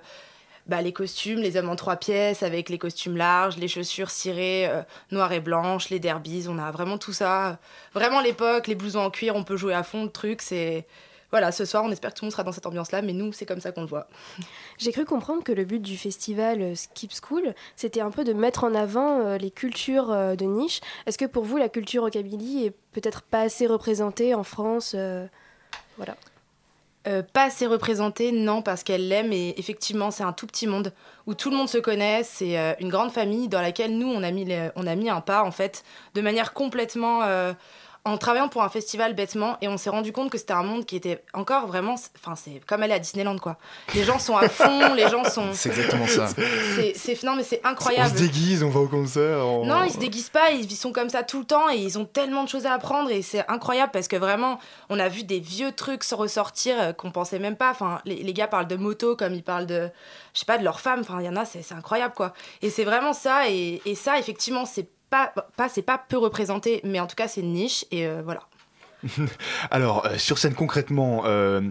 bah, les costumes, les hommes en trois pièces, avec les costumes larges, les chaussures cirées, euh, noires et blanches, les derbies. On a vraiment tout ça. Vraiment l'époque, les blousons en cuir, on peut jouer à fond le truc. C'est. Voilà, ce soir, on espère que tout le monde sera dans cette ambiance-là, mais nous, c'est comme ça qu'on le voit. J'ai cru comprendre que le but du festival euh, Skip School, c'était un peu de mettre en avant euh, les cultures de niche. Est-ce que pour vous, la culture rockabilly est peut-être pas assez représentée en France Voilà. Euh, pas assez représentée, non, parce qu'elle l'aime et effectivement, c'est un tout petit monde où tout le monde se connaît. C'est euh, une grande famille dans laquelle nous, on a mis, on a mis un pas en fait, de manière complètement. En travaillant pour un festival bêtement et on s'est rendu compte que c'était un monde qui était encore vraiment enfin c'est comme aller à Disneyland quoi les gens sont à fond les gens sont C'est exactement ça. c'est c'est- non mais c'est On incroyable se déguise, on va au concert. on- non, ils se déguisent pas, ils sont comme ça tout le temps et ils ont tellement de choses à apprendre et c'est incroyable parce que vraiment, on a vu des vieux trucs se ressortir euh, qu'on pensait même pas. Enfin, les, les gars parlent de moto comme ils parlent de, je sais pas, de leur femme. Enfin, il y en a, c'est c'est incroyable quoi. Et c'est vraiment ça et, et ça, effectivement, c'est pas, pas c'est pas peu représenté, mais en tout cas, c'est une niche et euh, voilà. Alors, euh, sur scène concrètement. euh,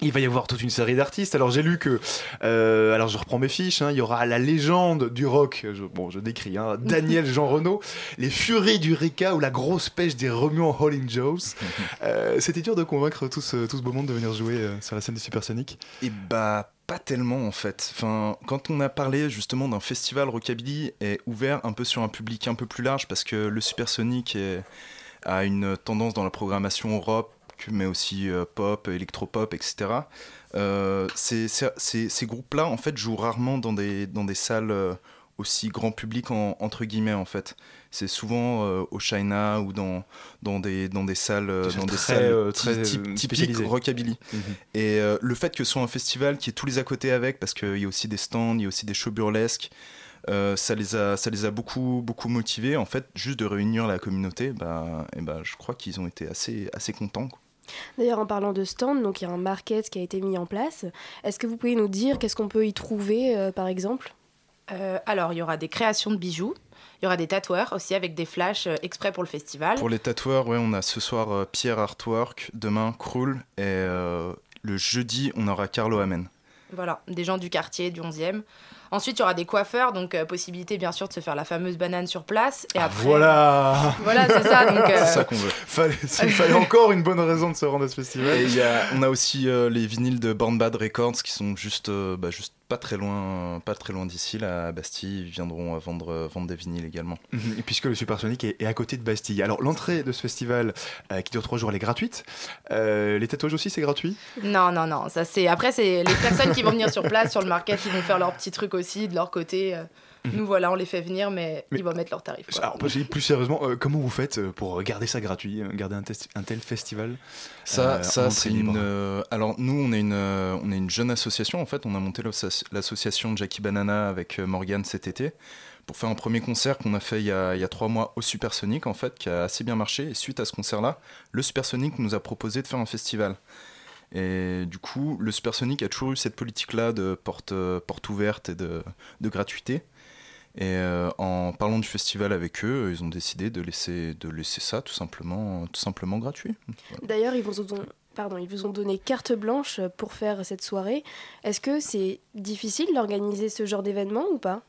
il va y avoir toute une série d'artistes. Alors j'ai lu que, euh, alors je reprends mes fiches, hein, il y aura la légende du rock, je, bon je décris, hein, Daniel Jean Renault, les furies du Rika ou la grosse pêche des remuants Holling Joes. Euh, C'était dur de convaincre tout ce, tout ce beau monde de venir jouer euh, sur la scène du Supersonic. Et bah pas tellement en fait. Enfin, quand on a parlé justement d'un festival rockabilly est ouvert un peu sur un public un peu plus large parce que le Supersonic est- a une tendance dans la programmation rock mais aussi euh, pop, électropop, etc. Euh, ces, groupes-là en fait jouent rarement dans des, dans des salles euh, aussi grand public en- entre guillemets en fait. C'est souvent euh, au China ou dans, dans, des, dans des salles, euh, dans des très, salles euh, très, typ- typiques rockabilly. Mhm. Et euh, le fait que ce soit un festival qui ait tous les à côté avec, parce qu'il y a aussi des stands, il y a aussi des shows burlesques, euh, ça, les a, ça les a beaucoup, beaucoup motivés. En fait, juste de réunir la communauté, bah, et bah, je crois qu'ils ont été assez, assez contents. quoi. D'ailleurs, en parlant de stand, donc il y a un market qui a été mis en place. Est-ce que vous pouvez nous dire qu'est-ce qu'on peut y trouver, euh, par exemple? Euh, alors, il y aura des créations de bijoux. Il y aura des tatoueurs aussi avec des flashs euh, exprès pour le festival. Pour les tatoueurs, ouais, on a ce soir euh, Pierre Artwork, demain Krul, et euh, le jeudi, on aura Carlo Amen. Voilà, des gens du quartier, du 11e. Ensuite, il y aura des coiffeurs, donc euh, possibilité bien sûr de se faire la fameuse banane sur place. Et après, Voilà Voilà, c'est ça, donc, euh, C'est ça qu'on veut. Fallait, il fallait encore une bonne raison de se rendre à ce festival. Et il y a- on a aussi euh, les vinyles de Born Bad Records qui sont juste, euh, bah, juste pas très loin, pas très loin d'ici, là, à Bastille. Ils viendront euh, vendre, euh, vendre des vinyles également. Mhm, Et puisque le Supersonic est, est à côté de Bastille. Alors l'entrée de ce festival euh, qui dure trois jours, elle est gratuite. Euh, les tatouages aussi, c'est gratuit? Non, non, non. Ça, c'est... Après, c'est les personnes qui vont venir sur place, sur le market, ils vont faire leurs petits trucs aussi de leur côté. euh. Nous, voilà, on les fait venir, mais, ils vont mettre leurs tarifs. quoi. Alors, parce que plus sérieusement, euh, comment vous faites euh, pour garder ça gratuit, garder un, test- un tel festival Ça, euh, ça c'est une. euh, alors nous, on est une, euh, on est une jeune association. En fait, on a monté l'asso- l'association Jackie Banana avec Morgane cet été pour faire un premier concert qu'on a fait il y a, il y a trois mois au Supersonic, en fait, qui a assez bien marché. Et suite à ce concert-là, le Supersonic nous a proposé de faire un festival. Et du coup, le Supersonic a toujours eu cette politique-là de porte, euh, porte ouverte et de, de gratuité. Et euh, en parlant du festival avec eux, ils ont décidé de laisser, de laisser ça tout simplement, tout simplement gratuit. D'ailleurs, ils vous ont pardon, ils vous ont donné carte blanche pour faire cette soirée. Est-ce que c'est difficile d'organiser ce genre d'événement ou pas?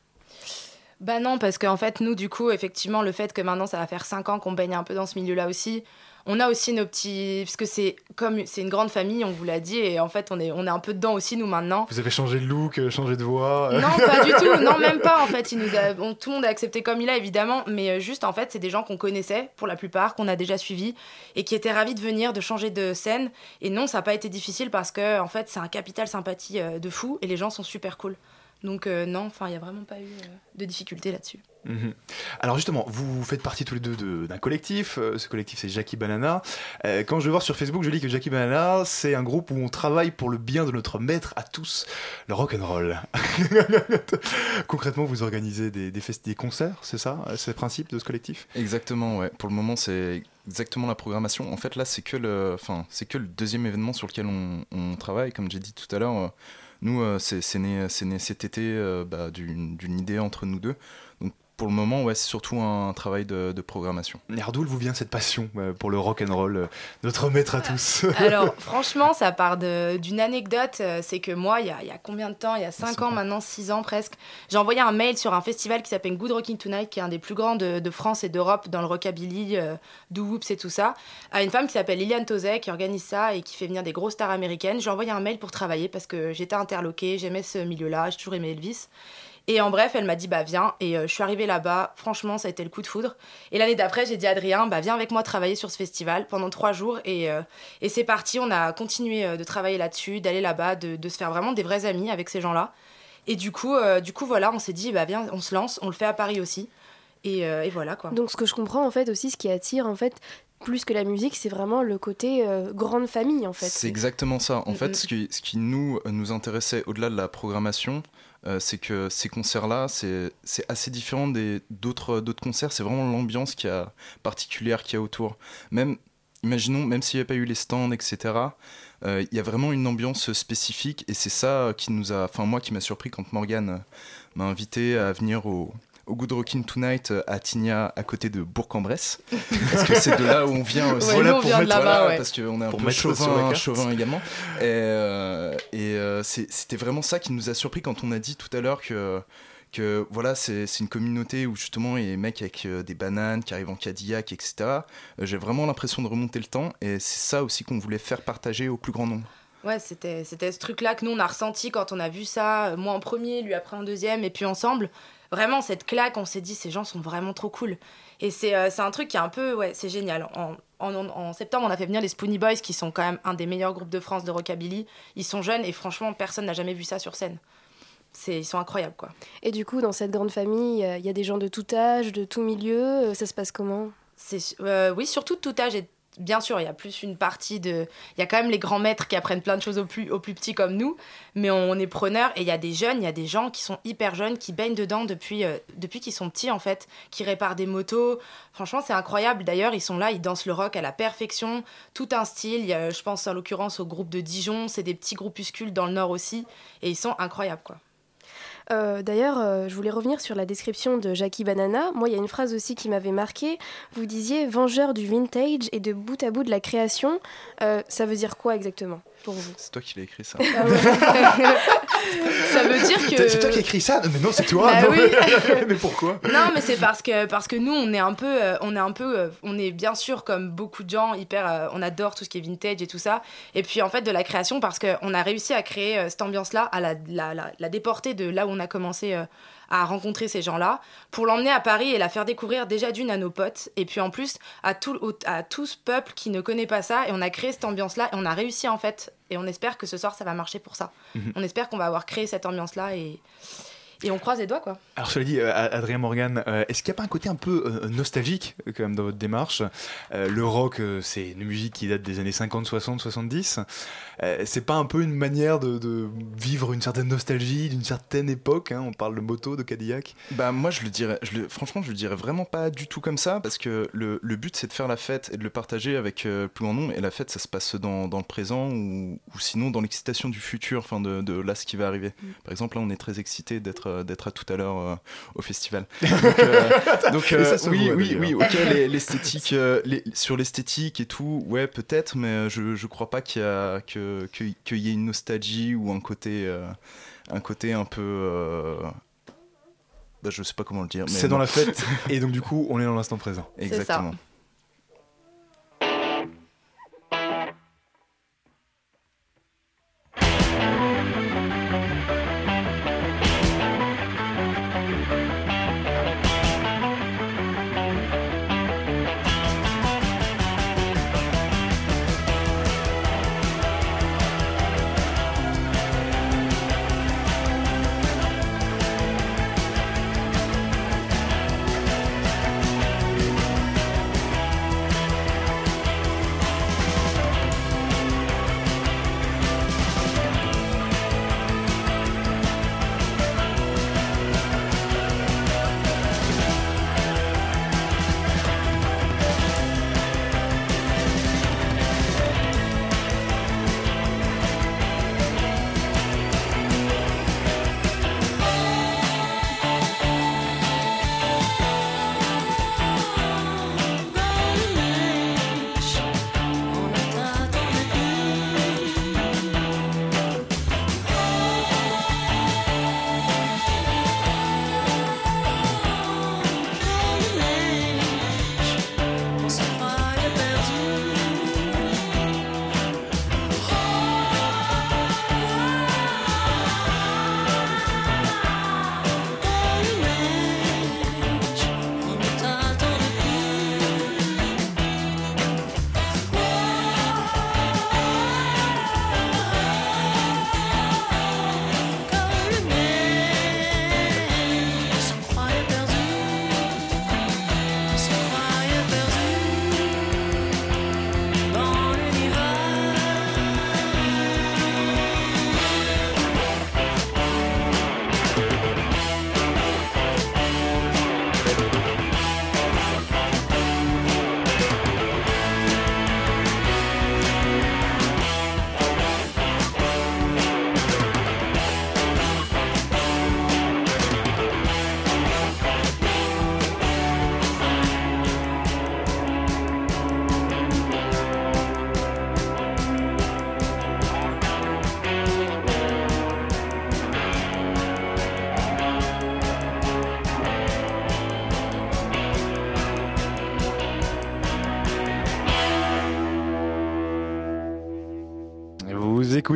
Bah non, parce qu'en fait, nous, du coup, effectivement, le fait que maintenant, ça va faire 5 ans qu'on baigne un peu dans ce milieu-là aussi, on a aussi nos petits... Parce que c'est comme c'est une grande famille, on vous l'a dit, et en fait, on est, on est un peu dedans aussi, nous, maintenant. Vous avez changé de look, euh, changé de voix euh. Non, pas du tout. Non, même pas. En fait, il nous a... tout le monde a accepté comme il a, évidemment. Mais euh, juste, en fait, c'est des gens qu'on connaissait, pour la plupart, qu'on a déjà suivis, et qui étaient ravis de venir, de changer de scène. Et non, ça n'a pas été difficile parce que, en fait, c'est un capital sympathie de fou, et les gens sont super cool. Donc, euh, non, enfin, il n'y a vraiment pas eu euh, de difficulté là-dessus. Mhm. Alors justement, vous faites partie tous les deux de- d'un collectif. Euh, Ce collectif, c'est Jackie Banana. Euh, quand je vais voir sur Facebook, je lis que Jackie Banana, c'est un groupe où on travaille pour le bien de notre maître à tous, le rock and roll. Concrètement, vous organisez des, des, concerts, c'est ça C'est le principe de ce collectif? Exactement, ouais. Pour le moment, c'est exactement la programmation. En fait, là, c'est que le, enfin, c'est que le deuxième événement sur lequel on, on travaille. Comme j'ai dit tout à l'heure, euh, nous, euh, c'est né, né cet été euh, bah, d'une idée entre nous deux. Pour le moment, ouais, c'est surtout un travail de, de programmation. D'où vous vient cette passion euh, pour le rock and roll, euh, notre maître à tous Alors, franchement, ça part d'une anecdote. euh, C'est que moi, il y a, il y a combien de temps Il y a 5 ans maintenant, 6 ans presque. J'ai envoyé un mail sur un festival qui s'appelle Good Rocking Tonight, qui est un des plus grands de, de France et d'Europe dans le rockabilly, euh, doo woops et tout ça, à une femme qui s'appelle Liliane Tozet, qui organise ça et qui fait venir des grosses stars américaines. J'ai envoyé un mail pour travailler parce que j'étais interloquée, j'aimais ce milieu-là, j'ai toujours aimé Elvis. Et en bref, elle m'a dit bah viens et euh, je suis arrivée là-bas. Franchement, ça a été le coup de foudre. Et l'année d'après, j'ai dit à Adrien bah viens avec moi travailler sur ce festival pendant trois jours et, euh, et c'est parti. On a continué euh, de travailler là-dessus, d'aller là-bas, de, de se faire vraiment des vrais amis avec ces gens-là. Et du coup, euh, du coup voilà, on s'est dit bah viens, on se lance, on le fait à Paris aussi. Et, euh, et voilà quoi. Donc ce que je comprends en fait aussi, ce qui attire en fait plus que la musique, c'est vraiment le côté euh, grande famille en fait. C'est exactement ça. En Mm, fait, mm. ce qui, ce qui nous, nous intéressait au-delà de la programmation, euh, c'est que ces concerts-là, c'est assez différent des d'autres concerts. C'est vraiment l'ambiance qui a particulière qui a autour. Même, imaginons, même s'il n'y avait pas eu les stands, etc. euh, Il y a vraiment une ambiance spécifique et c'est ça qui nous a, enfin moi qui m'a surpris quand Morgane m'a invité à venir au, au Good Rockin' Tonight euh, à Tigna, à côté de Bourg-en-Bresse. parce que c'est de là où on vient aussi. Ouais, nous, on vient de là-bas, voilà, ouais. Parce qu'on est un Pour peu mettre chauvin, chauvin également. Et, euh, et euh, c'est- c'était vraiment ça qui nous a surpris quand on a dit tout à l'heure que que voilà c'est c'est une communauté où justement il y a des mecs avec euh, des bananes qui arrivent en Cadillac etc Euh, j'ai vraiment l'impression de remonter le temps et c'est ça aussi qu'on voulait faire partager au plus grand nombre Ouais, c'était c'était ce truc-là que nous, on a ressenti quand on a vu ça, euh, moi en premier, lui après en deuxième, et puis ensemble. Vraiment, cette claque, on s'est dit, ces gens sont vraiment trop cool. Et c'est euh, un truc qui est un peu, ouais, c'est génial. En, en, en septembre, on a fait venir les Spoonie Boys, qui sont quand même un des meilleurs groupes de France de rockabilly. Ils sont jeunes, et franchement, personne n'a jamais vu ça sur scène. Ils sont incroyables, quoi. Et du coup, dans cette grande famille, euh, il y a des gens de tout âge, de tout milieu. euh, Ça se passe comment? Euh, oui, surtout de tout âge. Et bien sûr, il y a plus une partie de. Il y a quand même les grands maîtres qui apprennent plein de choses aux plus, petits comme nous, mais on, est preneurs. Et il y a des jeunes, il y a des gens qui sont hyper jeunes, qui baignent dedans depuis, euh, depuis qu'ils sont petits en fait, qui réparent des motos. Franchement, c'est incroyable. D'ailleurs, ils sont là, ils dansent le rock à la perfection, tout un style. Y a, je pense en l'occurrence au groupe de Dijon, c'est des petits groupuscules dans le nord aussi, et ils sont incroyables quoi. Euh, D'ailleurs, euh, je voulais revenir sur la description de Jackie Banana. Moi, il y a une phrase aussi qui m'avait marqué. Vous disiez vengeur du vintage et de bout à bout de la création. Euh, ça veut dire quoi exactement? Pour vous C'est toi qui l'as écrit ça. Ah ouais. ça veut dire que. C'est toi qui as écrit ça? Mais non, c'est toi Bah non, oui. mais- pourquoi? Non, mais c'est parce que parce que nous, on est un peu, euh, on est un peu, euh, on est bien sûr comme beaucoup de gens hyper, euh, on adore tout ce qui est vintage et tout ça. Et puis en fait de la création parce qu'on a réussi à créer cette ambiance-là, à la, la, la, la déporter de là où on a commencé euh, à rencontrer ces gens-là, pour l'emmener à Paris et la faire découvrir déjà d'une à nos potes, et puis en plus à tout, à tout ce peuple qui ne connaît pas ça. Et on a créé cette ambiance-là et on a réussi en fait. Et on espère que ce soir ça va marcher pour ça. Mhm. On espère qu'on va avoir créé cette ambiance-là et et on croise les doigts quoi. Alors, cela dit, euh, Adrien Morgan, euh, est-ce qu'il n'y a pas un côté un peu euh, nostalgique quand même dans votre démarche? Euh, Le rock, euh, c'est une musique qui date des années 50, 60, 70. Euh, c'est pas un peu une manière de, de vivre une certaine nostalgie d'une certaine époque hein? On parle de moto, de Cadillac. Bah moi je le dirais, je le- franchement je le dirais vraiment pas du tout comme ça parce que le, le but c'est de faire la fête et de le partager avec euh, plus grand nombre et la fête ça se passe dans, dans le présent ou, ou sinon dans l'excitation du futur, enfin de, de là ce qui va arriver. Par exemple là on est très excité d'être euh, d'être à tout à l'heure euh, au festival. Donc, euh, donc, ça euh, oui voit, oui oui ok les- l'esthétique euh, les- sur l'esthétique et tout ouais peut-être mais je, je crois pas qu'il y a que y ait une nostalgie ou un côté euh, un côté un peu euh, bah, je sais pas comment le dire. mais C'est dans la fête, et donc du coup, on est dans l'instant présent. Exactement.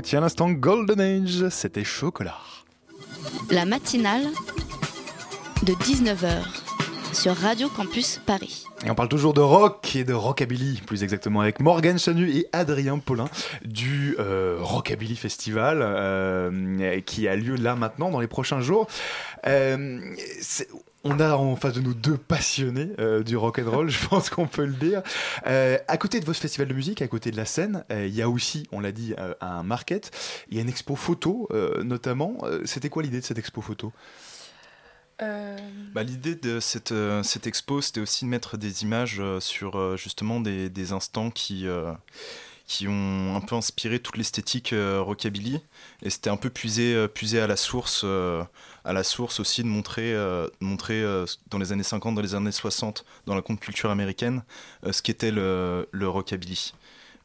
Écoutiez à l'instant Golden Age, c'était Chocolat. La matinale de 19h sur Radio Campus Paris. Et on parle toujours de rock et de rockabilly, plus exactement, avec Morgan Chanu et Adrien Paulin du euh, Rockabilly Festival euh, qui a lieu là maintenant dans les prochains jours. Euh, on a en face de nous deux passionnés euh, du rock and roll, je pense qu'on peut le dire. Euh, à côté de votre festival de musique, à côté de la scène, euh, il y a aussi, on l'a dit, un market. Il y a une expo photo, notamment. C'était quoi l'idée de cette expo photo? Bah, L'idée de cette, expo, c'était aussi de mettre des images sur justement des, instants qui, qui ont un peu inspiré toute l'esthétique euh, rockabilly. Et c'était un peu puisé, euh, puisé à la source, euh, à la source aussi de montrer, dans les années 50, dans les années 60, dans la contre-culture américaine, ce qu'était le rockabilly.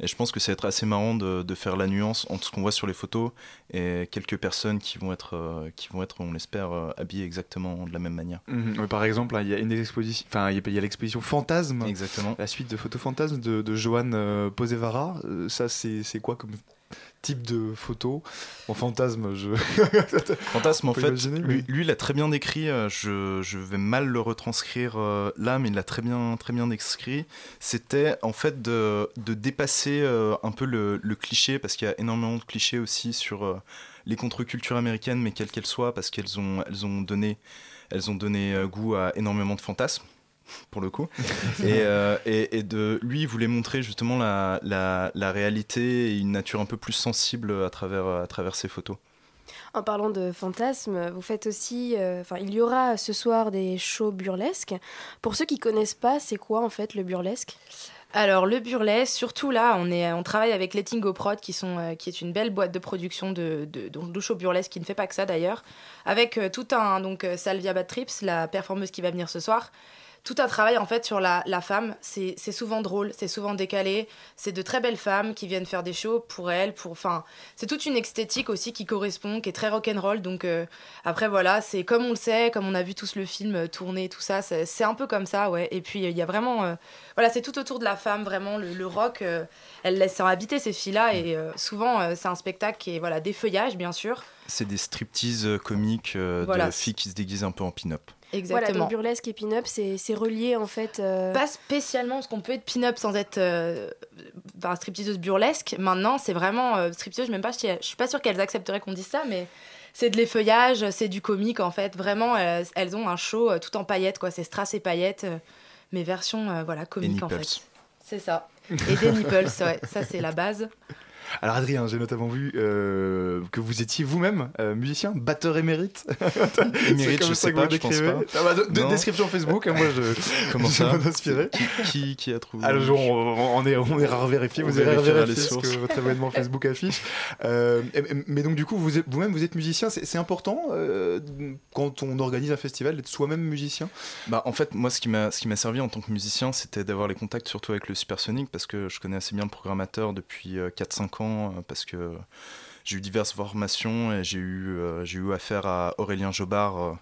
Et je pense que ça va être assez marrant de, de faire la nuance entre ce qu'on voit sur les photos et quelques personnes qui vont être, euh, qui vont être on l'espère, euh, habillées exactement de la même manière. Mhm. Par exemple, là, il y a une exposition, enfin, il y a- l'exposition Fantasme. Exactement. La suite de Photos Fantasme de, de Johan euh, Posevara. Ça, c'est quoi comme type de photo En fantasme, je. Fantasme, en fait, imaginer, lui, mais- lui, il a très bien décrit. euh, je, je vais mal le retranscrire euh, là, mais il l'a très bien, très bien décrit. C'était en fait de, de dépasser euh, un peu le, le cliché, parce qu'il y a énormément de clichés aussi sur euh, les contre-cultures américaines, mais quelles qu'elles soient, parce qu'elles ont, elles ont donné, elles ont donné goût à énormément de fantasmes. Pour le coup, et, euh, et, et de lui, il voulait montrer justement la, la, la réalité et une nature un peu plus sensible à travers, à travers ses photos. En parlant de fantasmes, vous faites aussi, euh, enfin, il y aura ce soir des shows burlesques. Pour ceux qui connaissent pas, c'est quoi en fait le burlesque? Alors le burlesque, surtout là, on, est, on travaille avec Letting Go Prod, qui, sont, euh, qui est une belle boîte de production de, de, donc, de show burlesque, qui ne fait pas que ça d'ailleurs, avec euh, tout un, donc Salvia Bad Trips, la performeuse qui va venir ce soir, tout un travail en fait sur la, la femme. C'est souvent drôle, c'est souvent décalé. C'est de très belles femmes qui viennent faire des shows pour elles. Pour, enfin, c'est toute une esthétique aussi qui correspond, qui est très rock'n'roll. Donc euh, après voilà, c'est comme on le sait, comme on a vu tous le film euh, tourner, tout ça, c'est un peu comme ça, ouais. Et puis il y a vraiment, euh, voilà, c'est tout autour de la femme, vraiment le, le rock. elle laisse en habiter ces filles-là et euh, souvent c'est un spectacle qui est voilà des feuillages bien sûr. C'est des striptease comiques Voilà. de filles qui se déguisent un peu en pin-up. Voilà, Exactement. donc burlesque et pin-up, c'est c'est relié en fait. euh, Pas spécialement, parce qu'on peut être pin-up sans être euh, enfin, stripteaseuse burlesque. Maintenant, c'est vraiment euh, stripteaseuse, même pas, je je suis pas sûre qu'elles accepteraient qu'on dise ça, mais c'est de l'effeuillage, c'est du comique en fait. Vraiment, elles, elles ont un show euh, tout en paillettes, quoi. C'est strass et paillettes, euh, mais version euh, voilà, comique en nipples. fait. C'est ça. Et des nipples, ouais, ça c'est la base. Alors Adrien, j'ai notamment vu euh, que vous étiez vous-même euh, musicien, batteur émérite. Émérite, je sais pas, je pense pas. Ah bah, de, description Facebook, hein, moi je, Comment ça m'en inspirais. qui, qui, qui a trouvé Alors, on, on est, on est rare vérifié, vous avez vérifié ce que votre événement Facebook affiche. Euh, mais donc, du coup, vous vous-même, vous êtes musicien, c'est important quand on organise un festival d'être soi-même musicien? Bah, en fait, moi, ce qui m'a ce qui m'a servi en tant que musicien, c'était d'avoir les contacts surtout avec le Supersonic, parce que je connais assez bien le programmateur depuis euh, 4-5 ans, euh, parce que j'ai eu diverses formations et j'ai eu, euh, j'ai eu affaire à Aurélien Jobard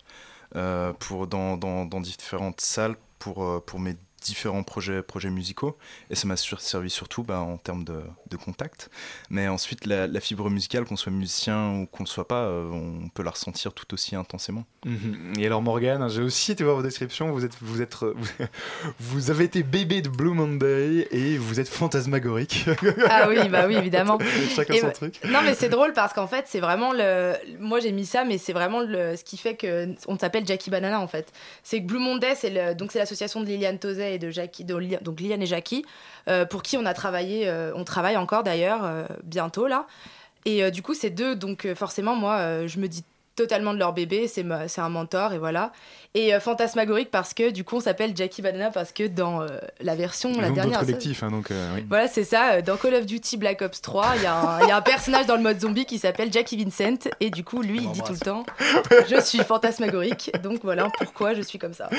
euh, pour, dans, différentes salles pour, pour mes différents projets, projets musicaux. Et ça m'a sur- servi surtout bah, en termes de, de contact. Mais ensuite, la, la fibre musicale, qu'on soit musicien ou qu'on ne le soit pas, euh, on peut la ressentir tout aussi intensément. Mhm. Et alors Morgane, j'ai aussi été voir vos descriptions, vous, êtes, vous, êtes, vous, vous avez été bébé de Blue Monday et vous êtes fantasmagorique. Ah oui, bah oui, évidemment. Chacun Et son bah- truc. Non, mais c'est drôle parce qu'en fait, c'est vraiment le. Moi, j'ai mis ça, mais c'est vraiment le... ce qui fait que on s'appelle Jackie Banana en fait. C'est que Blue Monday, c'est le... donc c'est l'association de Liliane Tozet de Jackie, donc Liliane et Jackie, euh, pour qui on a travaillé, euh, on travaille encore d'ailleurs euh, bientôt là. Et du coup, ces deux, donc forcément, moi, je me dis totalement de leur bébé, c'est un mentor et voilà. Et euh, fantasmagorique parce que du coup, on s'appelle Jackie Banana parce que dans euh, la version, la donc dernière. d'autres collectifs, hein, donc euh, oui. Voilà, c'est ça. euh, Dans Call of Duty Black Ops 3, il y, a un- il y a un personnage dans le mode zombie qui s'appelle Jackie Vincent. Et du coup, lui, il dit tout le temps Je suis fantasmagorique. Donc voilà pourquoi je suis comme ça.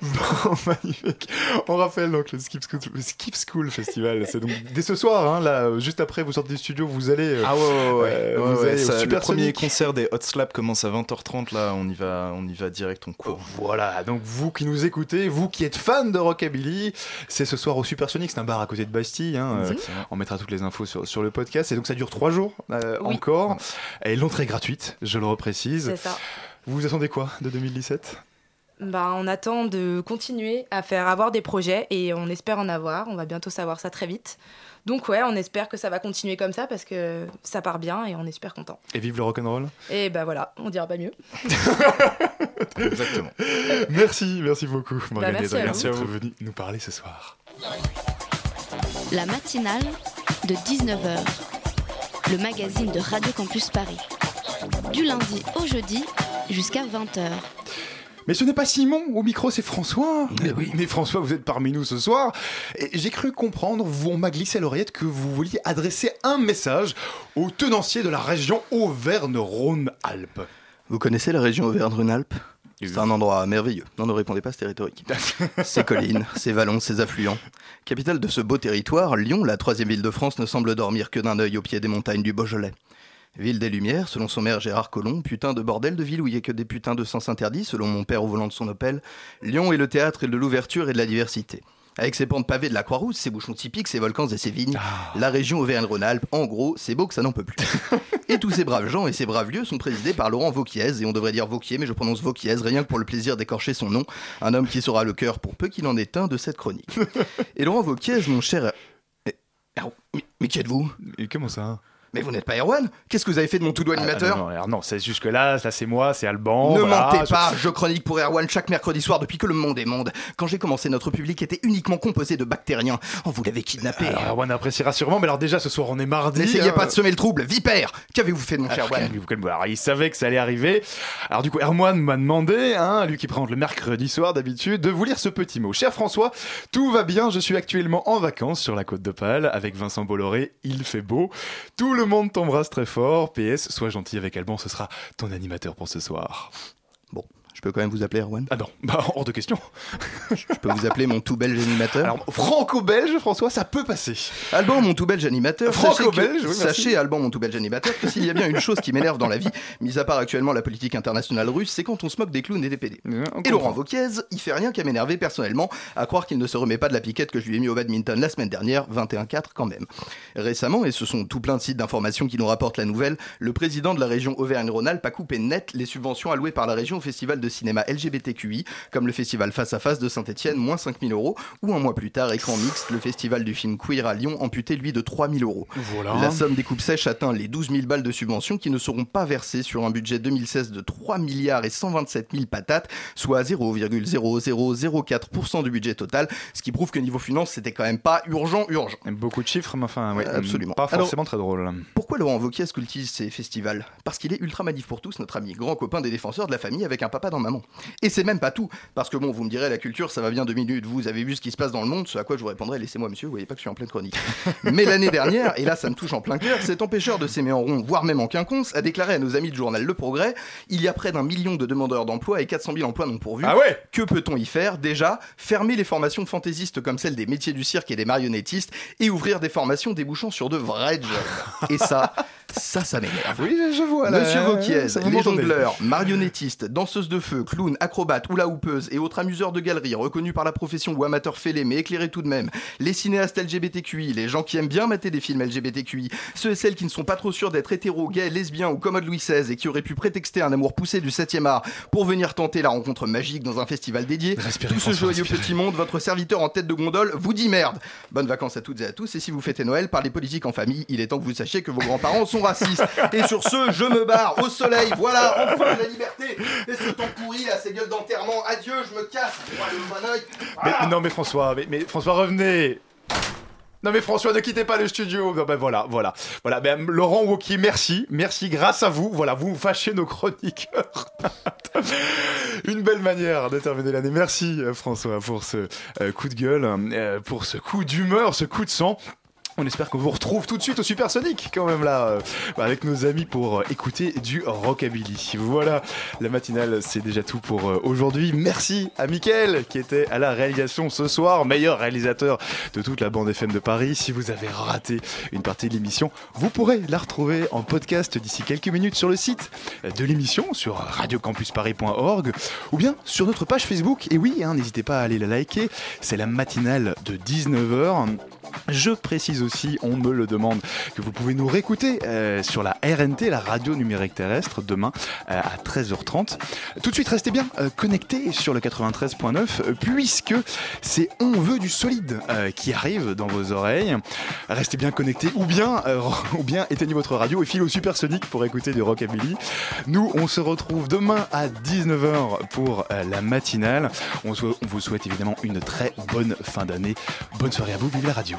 Bon, magnifique. On rappelle donc le Skip School, le Skip School Festival. C'est donc dès ce soir, hein, là, juste après vous sortez du studio, vous allez. euh, Ah ouais, ouais, ouais. euh, Ouais, vous ouais, allez au ça, le Super premier concert des Hot Commence à 20h30, là, on y va, on y va direct, on court. Voilà, donc vous qui nous écoutez, vous qui êtes fan de rockabilly, c'est ce soir au Supersonic, c'est un bar à côté de Bastille. hein, euh, on mettra toutes les infos sur, sur le podcast. Et donc ça dure trois jours euh, Oui. encore. Et l'entrée est gratuite, je le reprécise. C'est ça. Vous vous attendez quoi de 2017 Bah, on attend de continuer à faire avoir des projets et on espère en avoir. On va bientôt savoir ça très vite. Donc ouais, on espère que ça va continuer comme ça parce que ça part bien et on est super content. Et vive le rock'n'roll Et bah voilà, on dira pas mieux. Exactement. Merci, merci beaucoup, Morgane merci à vous. d'être venue nous parler ce soir. La matinale de 19h. Le magazine de Radio Campus Paris. Du lundi au jeudi jusqu'à 20h. Mais ce n'est pas Simon au micro, c'est François. Mais oui. Mais François, vous êtes parmi nous ce soir. J'ai cru comprendre, vous- on m'a glissé à l'oreillette que vous vouliez adresser un message aux tenanciers de la région Auvergne-Rhône-Alpes. Vous connaissez la région Auvergne-Rhône-Alpes? C'est un endroit merveilleux. Non, ne répondez pas, c'était rhétorique. ses collines, ses vallons, ses affluents. Capitale de ce beau territoire, Lyon, la troisième ville de France, ne semble dormir que d'un œil au pied des montagnes du Beaujolais. Ville des Lumières, selon son maire Gérard Collomb, putain de bordel de ville où il n'y a que des putains de sens interdits, selon mon père au volant de son Opel, Lyon est le théâtre de l'ouverture et de la diversité. Avec ses pentes pavées de la Croix-Rousse, ses bouchons typiques, ses volcans et ses vignes, la région Auvergne-Rhône-Alpes, en gros, c'est beau que ça n'en peut plus. et tous ces braves gens et ces braves lieux sont présidés par Laurent Vauquiez, et on devrait dire Vauquier, mais je prononce Vauquiez, rien que pour le plaisir d'écorcher son nom, un homme qui sera le cœur pour peu qu'il en ait un de cette chronique. Et Laurent Vauquiez, mon cher... Eh, Erwan, mais, mais qui êtes-vous? Et comment ça? Mais vous n'êtes pas Erwan Qu'est-ce que vous avez fait de mon tout-doigt animateur Ah, non, non, c'est jusque là, ça c'est moi, c'est Alban. ne voilà, mentez pas, je chronique pour Erwan chaque mercredi soir depuis que le monde est monde. Quand j'ai commencé, notre public était uniquement composé de bactériens. Oh, vous l'avez kidnappé. Alors Erwan appréciera sûrement, mais alors déjà ce soir on est mardi. N'essayez hein. pas de semer le trouble, vipère Qu'avez-vous fait de mon cher Alors, Erwan il savait que ça allait arriver. Alors, du coup, Erwan m'a demandé, hein, lui qui présente le mercredi soir d'habitude, de vous lire ce petit mot. Cher François, tout va bien. Je suis actuellement en vacances sur la côte d'Opale avec Vincent Bolloré. Il fait beau. Tout le monde t'embrasse très fort. PS, sois gentil avec Alban, ce sera ton animateur pour ce soir. Bon, je peux quand même vous appeler Erwan? Ah non, bah hors de question. Je peux vous appeler mon tout belge animateur Alors, franco-belge, François, ça peut passer. Alban, mon tout belge animateur. Franco-belge, oui. Sachez, Alban, mon tout belge animateur, que s'il y a bien une chose qui m'énerve dans la vie, mis à part actuellement la politique internationale russe, c'est quand on se moque des clowns et des PD. Et Laurent Vauquiez, il fait rien qu'à m'énerver personnellement, à croire qu'il ne se remet pas de la piquette que je lui ai mis au badminton la semaine dernière, 21-4 quand même. Récemment, et ce sont tout plein de sites d'information qui nous rapportent la nouvelle, le président de la région Auvergne-Rhône-Alpes a coupé net les subventions allouées par la région au festival de cinéma LGBTQI, comme le festival Face à Face de Saint-Etienne, moins 5000 euros, ou un mois plus tard, écran mixte, le festival du film Queer à Lyon, amputé lui de 3000 euros. Voilà. La somme des coupes sèches atteint les 12 000 balles de subventions qui ne seront pas versées sur un budget 2016 de 3 milliards et 127 000 patates, soit 0,0004% du budget total, ce qui prouve que niveau finance, c'était quand même pas urgent, urgent. Beaucoup de chiffres, mais enfin, ouais, Absolument. Pas Alors, forcément très drôle. Pourquoi Laurent Wauquiez cultive ces festivals? Parce qu'il est ultra manif pour tous, notre ami, grand copain des défenseurs de la famille avec un papa dans maman. Et c'est même pas tout, parce que bon, vous me direz, la culture, ça va bien deux minutes, vous avez vu ce qui se passe dans le monde, ce à quoi je vous répondrai, laissez-moi monsieur, vous voyez pas que je suis en pleine chronique. Mais l'année dernière, et là ça me touche en plein cœur, cet empêcheur de s'aimer en rond, voire même en quinconce, a déclaré à nos amis du journal Le Progrès, il y a près d'un million de demandeurs d'emploi et 400 000 emplois non pourvus. Ah ouais Que peut-on y faire? Déjà, fermer les formations fantaisistes comme celle des métiers du cirque et des marionnettistes, et ouvrir des formations débouchant sur de vrais jobs. Et ça, ça, ça m'énerve. Oui, je vois là. Monsieur Vauquiez, ça vous les jongleurs, marionnettistes, danseuses de feu, clowns, acrobates, hula hoopeuses et autres amuseurs de galeries reconnus par la profession ou amateurs fêlés mais éclairés tout de même, les cinéastes LGBTQI, les gens qui aiment bien mater des films LGBTQI, ceux et celles qui ne sont pas trop sûrs d'être hétéros, gays, lesbiens ou commode Louis XVI et qui auraient pu prétexter un amour poussé du 7 art pour venir tenter la rencontre magique dans un festival dédié, Respirez, tout ce François, joyeux respirez. petit monde, votre serviteur en tête de gondole vous dit merde. Bonnes vacances à toutes et à tous et si vous fêtez Noël, parlez politique en famille, il est temps que vous sachiez que vos grands-parents sont racistes. Et sur ce, je me barre au soleil, voilà, enfin la liberté Et ce temps pourri là, ces gueules d'enterrement, adieu, je me casse. Mais, non, mais François, mais, mais François, revenez. Non mais François, ne quittez pas le studio. Non, ben voilà, voilà, voilà. Ben, Laurent Wauquiez, merci, merci. Grâce à vous, voilà, vous fâchez nos chroniqueurs. Une belle manière de terminer l'année. Merci euh, François pour ce euh, coup de gueule, euh, pour ce coup d'humeur, ce coup de sang. On espère qu'on vous retrouve tout de suite au Supersonic, quand même là, euh, avec nos amis pour euh, écouter du rockabilly. Voilà, la matinale, c'est déjà tout pour euh, aujourd'hui. Merci à Mickaël qui était à la réalisation ce soir, meilleur réalisateur de toute la bande FM de Paris. Si vous avez raté une partie de l'émission, vous pourrez la retrouver en podcast d'ici quelques minutes sur le site de l'émission, sur radiocampusparis.org, ou bien sur notre page Facebook. Et oui, hein, n'hésitez pas à aller la liker, c'est la matinale de 19h. Je précise aussi, on me le demande, que vous pouvez nous réécouter euh, sur la RNT, la radio numérique terrestre, demain euh, à 13h30. Tout de suite, restez bien euh, connectés sur le 93.9, euh, puisque c'est On veut du solide qui arrive dans vos oreilles. Restez bien connectés, ou bien, ou bien éteignez votre radio et filez au Supersonic pour écouter du rockabilly. Nous, on se retrouve demain à 19h pour la matinale. On, on vous souhaite évidemment une très bonne fin d'année. Bonne soirée à vous, vive la radio.